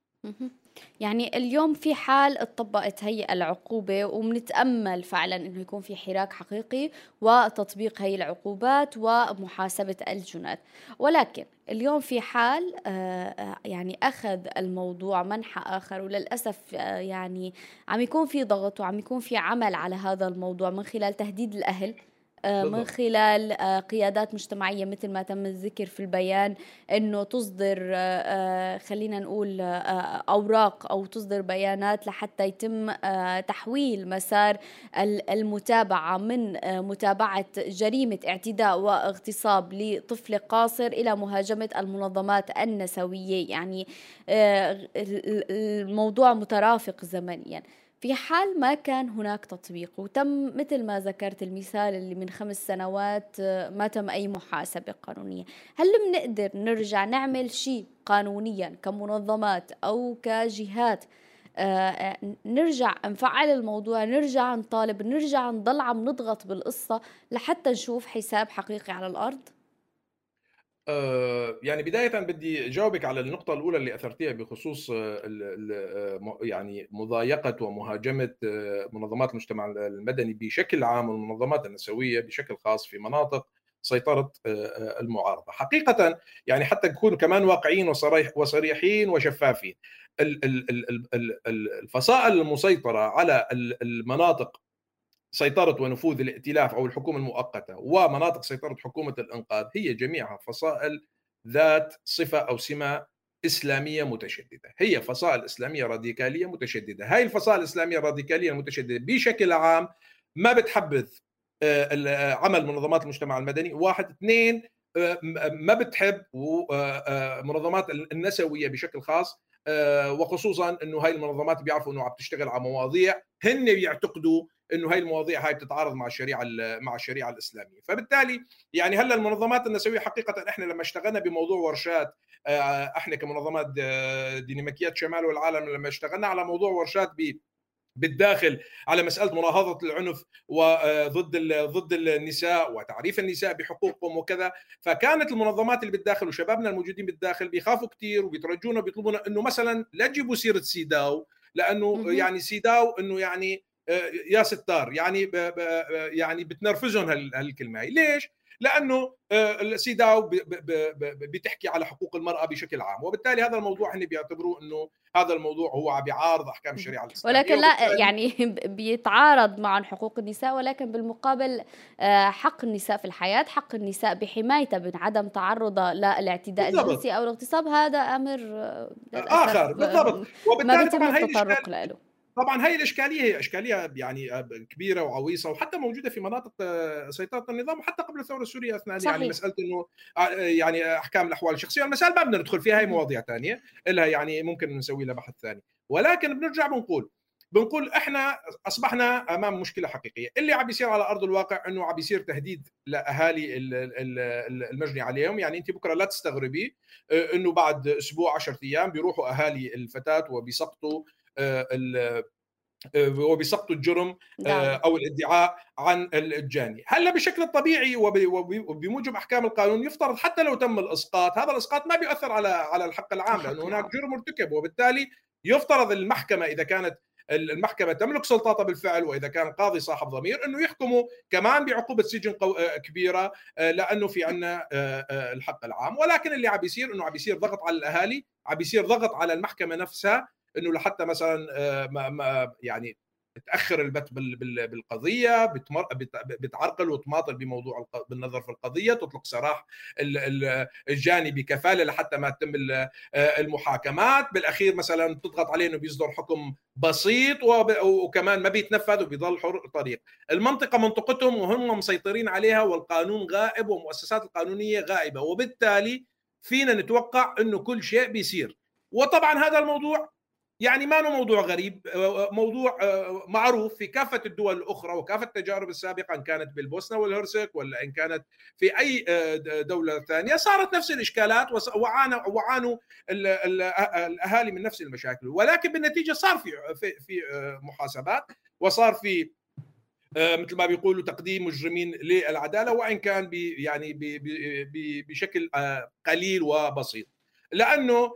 يعني اليوم في حال اتطبقت هي العقوبة وبنتأمل فعلا إنه يكون في حراك حقيقي وتطبيق هي العقوبات ومحاسبة الجنات ولكن اليوم في حال آه، آه، يعني أخذ الموضوع منحى آخر وللأسف آه، يعني عم يكون في ضغط وعم يكون في عمل على هذا الموضوع من خلال تهديد الأهل من خلال آه، قيادات مجتمعية مثل ما تم الذكر في البيان أنه تصدر آه، خلينا نقول أوراق أو تصدر بيانات لحتى يتم تحويل مسار المتابعة من متابعة جريمة اعتداء واغتصاب لطفل قاصر إلى مهاجمة المنظمات النسوية. يعني الموضوع مترافق زمنيا. في حال ما كان هناك تطبيق وتم مثل ما ذكرت المثال اللي من خمس سنوات آه، ما تم أي محاسبة قانونية. هل بنقدر نرجع نعمل شيء قانونيا كمنظمات أو كجهات؟ آه، آه، نرجع نفعل الموضوع نرجع نطالب نرجع نضل عم نضغط بالقصة لحتى نشوف حساب حقيقي على الأرض؟ آه، يعني بداية بدي جاوبك على النقطة الأولى اللي أثرتيها بخصوص آه، آه، يعني مضايقة ومهاجمة منظمات المجتمع المدني بشكل عام والمنظمات النسوية بشكل خاص في مناطق سيطرة المعارضة. حقيقة يعني حتى نكون كمان واقعيين وصريحين وشفافين. الفصائل المسيطرة على المناطق سيطرة ونفوذ الائتلاف أو الحكومة المؤقتة ومناطق سيطرة حكومة الإنقاذ هي جميعها فصائل ذات صفة أو سمة إسلامية متشددة. هي فصائل إسلامية راديكالية متشددة. هاي الفصائل الإسلامية الراديكالية المتشددة بشكل عام ما بتحبذ آه، عمل منظمات المجتمع المدني. واحد. اثنين آه، ما بتحب آه، منظمات النسوية بشكل خاص وخصوصا إنه هاي المنظمات بيعرفوا إنه عم تشتغل على مواضيع هن بيعتقدوا إنه هاي المواضيع هاي بتتعارض مع الشريعة مع الشريعة الإسلامية. فبالتالي يعني هلأ المنظمات النسوية حقيقة إحنا لما اشتغلنا بموضوع ورشات آه، إحنا كمنظمات ديناميكيات شمال والعالم لما اشتغلنا على موضوع ورشات ب بالداخل على مسألة مناهضه العنف وضد ضد النساء وتعريف النساء بحقوقهم وكذا. فكانت المنظمات اللي بالداخل وشبابنا الموجودين بالداخل بيخافوا كثير وبيترجونا بيطلبونا إنه مثلا لا تجيبوا سيرة سيداو لأنه يعني سيداو إنه يعني يا ستار يعني ب ب يعني بتنرفزهم هالكلمة هي ليش؟ لأنه سيداو بتحكي على حقوق المرأة بشكل عام. وبالتالي هذا الموضوع هن بيعتبروه إنه هذا الموضوع هو بيعارض أحكام الشريعة الإسلامية. ولكن لا يعني بيتعارض مع حقوق النساء ولكن بالمقابل حق النساء في الحياة حق النساء بحمايتها من عدم تعرضها للاعتداء الجنسي أو الاغتصاب هذا أمر آخر بالضبط. وبالتالي ما بيتم التطرق له. طبعا هي الإشكالية هي إشكالية يعني كبيرة وعويصة وحتى موجودة في مناطق سيطرة النظام وحتى قبل الثورة السورية أثناء يعني صحيح. يعني مسألة إنه يعني أحكام الأحوال الشخصية. المسائل ما بدنا ندخل فيها هي مواضيع ثانية لها يعني ممكن نسوي لها بحث ثاني. ولكن بنرجع بنقول بنقول إحنا أصبحنا أمام مشكلة حقيقية، اللي عم بيصير على أرض الواقع إنه عم بيصير تهديد لأهالي المجني عليهم، يعني أنت بكرة لا تستغربي إنه بعد أسبوع 10 أيام بيروحوا أهالي الفتاة وبيسقطوا آه، وبسقط الجرم آه، نعم. أو الادعاء عن الجاني. هلا بشكل طبيعي وبموجب أحكام القانون يفترض حتى لو تم الإسقاط هذا الإسقاط ما بيؤثر على على الحق العام لأنه هناك جرم ارتكب وبالتالي يفترض المحكمة إذا كانت المحكمة تملك سلطاتها بالفعل وإذا كان القاضي صاحب ضمير أنه يحكموا كمان بعقوبة سجن آه، كبيرة لأنه في عنا الحق العام. ولكن اللي عم بيصير أنه عم بيصير ضغط على الأهالي عم بيصير ضغط على المحكمة نفسها إنه لحتى مثلا آه، ما ما يعني بتاخر البت بالقضية بتمر بتعرقل وتماطل بموضوع بالنظر في القضية تطلق سراح الجاني بكفالة لحتى ما تتم آه، المحاكمات. بالأخير مثلا تضغط عليه إنه بيصدر حكم بسيط وكمان ما بيتنفذ وبيضل حر طريق. المنطقة منطقتهم وهم مسيطرين عليها والقانون غائب والمؤسسات القانونية غائبة. وبالتالي فينا نتوقع إنه كل شيء بيصير. وطبعا هذا الموضوع يعني ما موضوع غريب آه، آه، موضوع آه، معروف في كافة الدول الأخرى وكافة التجارب السابقة إن كانت بالبوسنة والهرسك ولا إن كانت في أي دولة ثانية صارت نفس الإشكالات وعانوا الأهالي من نفس المشاكل. ولكن بالنتيجة صار في في محاسبات وصار في مثل ما بيقولوا تقديم مجرمين للعدالة وإن كان يعني بشكل قليل وبسيط. لأنه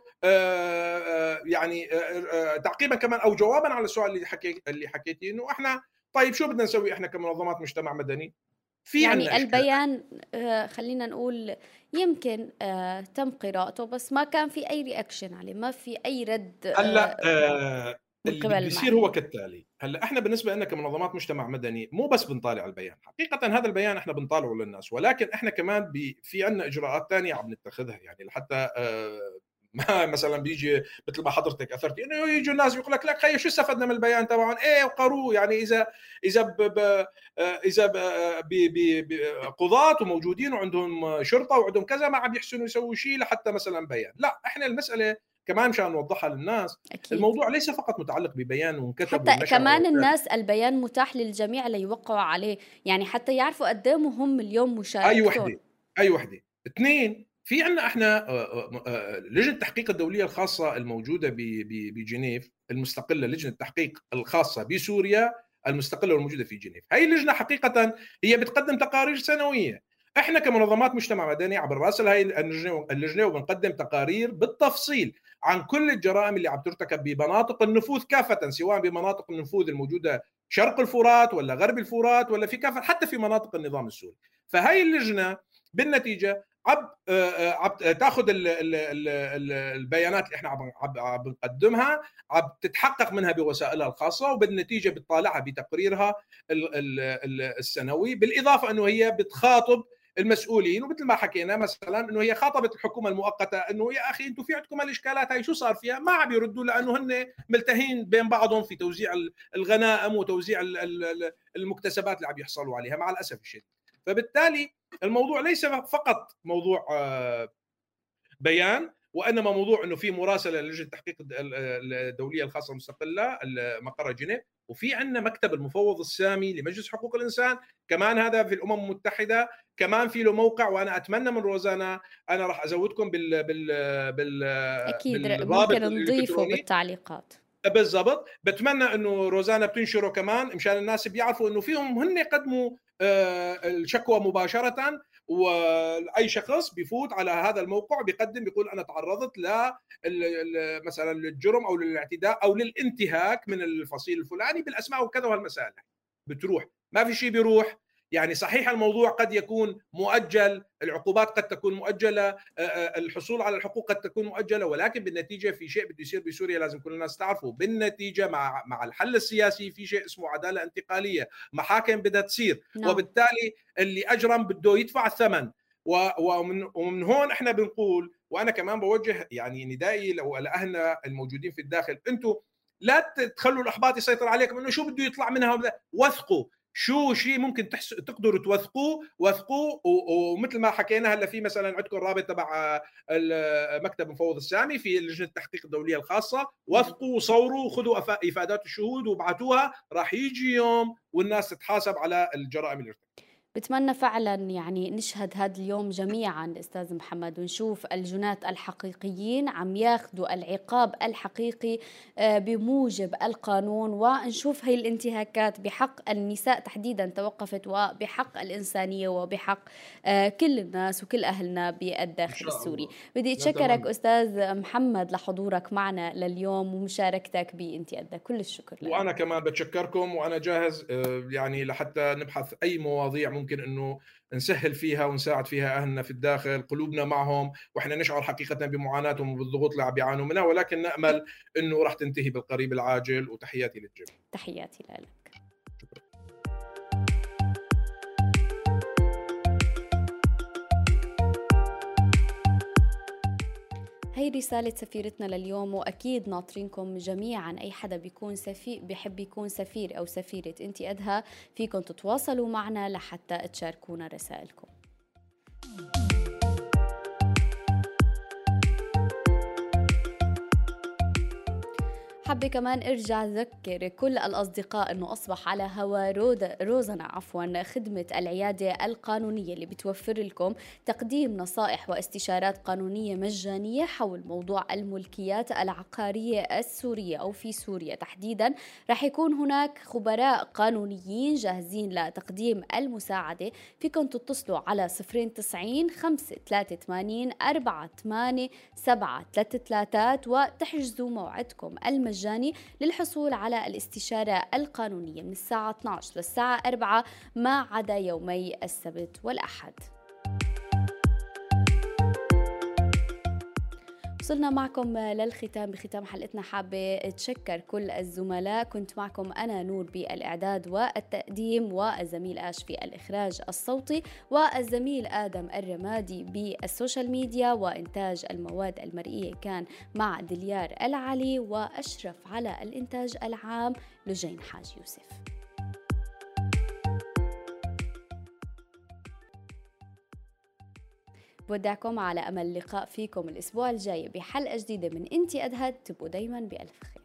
يعني آه، تعقيبا كمان أو جوابا على السؤال اللي حكي اللي حكيتي إنه إحنا طيب شو بدنا نسوي إحنا كمنظمات مجتمع مدني؟ في يعني البيان خلينا نقول يمكن تم قراءته بس ما كان في أي رياكشن عليه ما في أي رد هلأ اللي بيصير هو كالتالي هلأ إحنا بالنسبة لنا كمنظمات مجتمع مدني مو بس بنطالع البيان حقيقة هذا البيان إحنا بنطالعه للناس ولكن إحنا كمان في عندنا إجراءات ثانية عم نتخذها يعني لحتى مثلا بيجي مثل ما حضرتك اثرتي إنه يجوا الناس بيقول لك لك خي شو استفدنا من البيان تبعهم؟ إيه وقروه يعني إذا إذا ب ب إذا قضاة وموجودين وعندهم شرطة وعندهم كذا ما عم يحسنوا يسووا شيء لحتى مثلا بيان، لا إحنا المسألة كمان مشان نوضحها للناس أكيد. الموضوع ليس فقط متعلق ببيان وانكتب حتى كمان الناس البيان متاح للجميع ليوقعوا عليه يعني حتى يعرفوا قد إيه مهم اليوم مشاركتهم أي وحدة أي وحدة اثنين في عندنا إحنا آه، آه، آه، لجنة التحقيق الدولية الخاصة الموجودة بجنيف المستقلة لجنة التحقيق الخاصة بسوريا المستقلة والموجودة في جنيف. هي اللجنة حقيقة هي بتقدم تقارير سنوية. إحنا كمنظمات مجتمع مدني عبر راسل هاي اللجنة وبنقدم تقارير بالتفصيل عن كل الجرائم اللي عم ترتكب بمناطق النفوذ كافة سواء بمناطق النفوذ الموجودة شرق الفرات ولا غرب الفرات ولا في كافة حتى في مناطق النظام السوري. فهي اللجنة بالنتيجة عب آه، آه، عب تاخذ البيانات اللي إحنا عم بنقدمها عم تتحقق منها بوسائلها الخاصة وبالنتيجة بتطالعها بتقريرها السنوي بالإضافة إنه هي بتخاطب المسؤولين ومثل ما حكينا مثلا إنه هي خاطبت الحكومة المؤقتة إنه يا أخي أنتم في عندكم الإشكالات هاي شو صار فيها؟ ما عم يردوا لأنه هن ملتهين بين بعضهم في توزيع الغنائم وتوزيع المكتسبات اللي عم يحصلوا عليها مع الأسف الشديد. فبالتالي الموضوع ليس فقط موضوع آه، بيان وإنما موضوع إنه في مراسلة للجنه التحقيق الدولية الخاصة المستقلة مقر جنيف وفي عندنا مكتب المفوض السامي لمجلس حقوق الإنسان. كمان هذا في الأمم المتحدة كمان في له موقع وأنا أتمنى من روزانا أنا راح أزودكم بال بال بال أكيد ممكن نضيفه بالتعليقات. بالضبط. بتمنى إنه روزانا بتنشره كمان مشان الناس بيعرفوا إنه فيهم هن يقدموا آه، الشكوى مباشرة وأي شخص بيفوت على هذا الموقع بيقدم بيقول أنا تعرضت ل مثلا للجرم أو للاعتداء أو للانتهاك من الفصيل الفلاني بالأسماء وكذا وهالمسائل. بتروح. ما في شيء بيروح. يعني صحيح الموضوع قد يكون مؤجل العقوبات قد تكون مؤجلة الحصول على الحقوق قد تكون مؤجلة ولكن بالنتيجة في شيء بده يصير بسوريا لازم كل الناس تعرفه بالنتيجة مع مع الحل السياسي في شيء اسمه عدالة انتقالية. محاكم بدها تصير. نعم. وبالتالي اللي أجرم بده يدفع الثمن. ومن ومن هون إحنا بنقول وأنا كمان بوجه يعني ندائي لأهلنا الموجودين في الداخل أنتم لا تخلوا الأحباط يسيطر عليكم إنه شو بده يطلع منها؟ وثقوا. شو شيء ممكن تحس... تقدروا توثقوه وثقوه ومثل ما حكينا هلأ في مثلا عندكم الرابط تبع مكتب مفوض السامي في لجنة التحقيق الدولية الخاصة. وثقوا وصوروا وخذوا إفادات الشهود وابعتوها راح يجي يوم والناس تتحاسب على الجرائم اللي ارتكبت بتمنى فعلا يعني نشهد هذا اليوم جميعا أستاذ محمد ونشوف الجنات الحقيقيين عم ياخذوا العقاب الحقيقي آه، بموجب القانون ونشوف هي الانتهاكات بحق النساء تحديدا توقفت وبحق الإنسانية وبحق آه، كل الناس وكل أهلنا بالداخل السوري. بدي أتشكرك أستاذ محمد لحضورك معنا لليوم ومشاركتك بانتي كل الشكر لك. وأنا كمان بتشكركم وأنا جاهز آه، يعني لحتى نبحث أي مواضيع ممكن ممكن إنه نسهل فيها ونساعد فيها أهلنا في الداخل قلوبنا معهم وإحنا نشعر حقيقه بمعاناتهم وبالضغوط اللي عم بيعانوا منها ولكن نأمل إنه راح تنتهي بالقريب العاجل وتحياتي للجميع. تحياتي لك. هي رسالة سفيرتنا لليوم وأكيد ناطرينكم جميعا. أي حدا بيكون سفير بحب يكون سفير أو سفيرة أنت فيكم تتواصلوا معنا لحتى تشاركونا رسائلكم. حابة كمان أرجع أذكر كل الأصدقاء إنه أصبح على هوا روزنا عفوا خدمة العيادة القانونية اللي بتوفر لكم تقديم نصائح واستشارات قانونية مجانية حول موضوع الملكيات العقارية السورية أو في سوريا. تحديدا رح يكون هناك خبراء قانونيين جاهزين لتقديم المساعدة. فيكم تتصلوا على 090 583 48 7 3 وتحجزوا موعدكم المجاني. المجاني للحصول على الاستشارة القانونية من الساعة 12 للساعة 4 ما عدا يومي السبت والأحد. وصلنا معكم للختام. بختام حلقتنا حابة أتشكر كل الزملاء. كنت معكم أنا نور بالإعداد والتقديم والزميل آش في الإخراج الصوتي والزميل آدم الرمادي بالسوشيال ميديا وإنتاج المواد المرئية كان مع دليار العلي وأشرف على الإنتاج العام لجين حاج يوسف. بودعكم على أمل اللقاء فيكم الأسبوع الجاي بحلقة جديدة من إنتي أدهد تبقوا دايما بألف خير.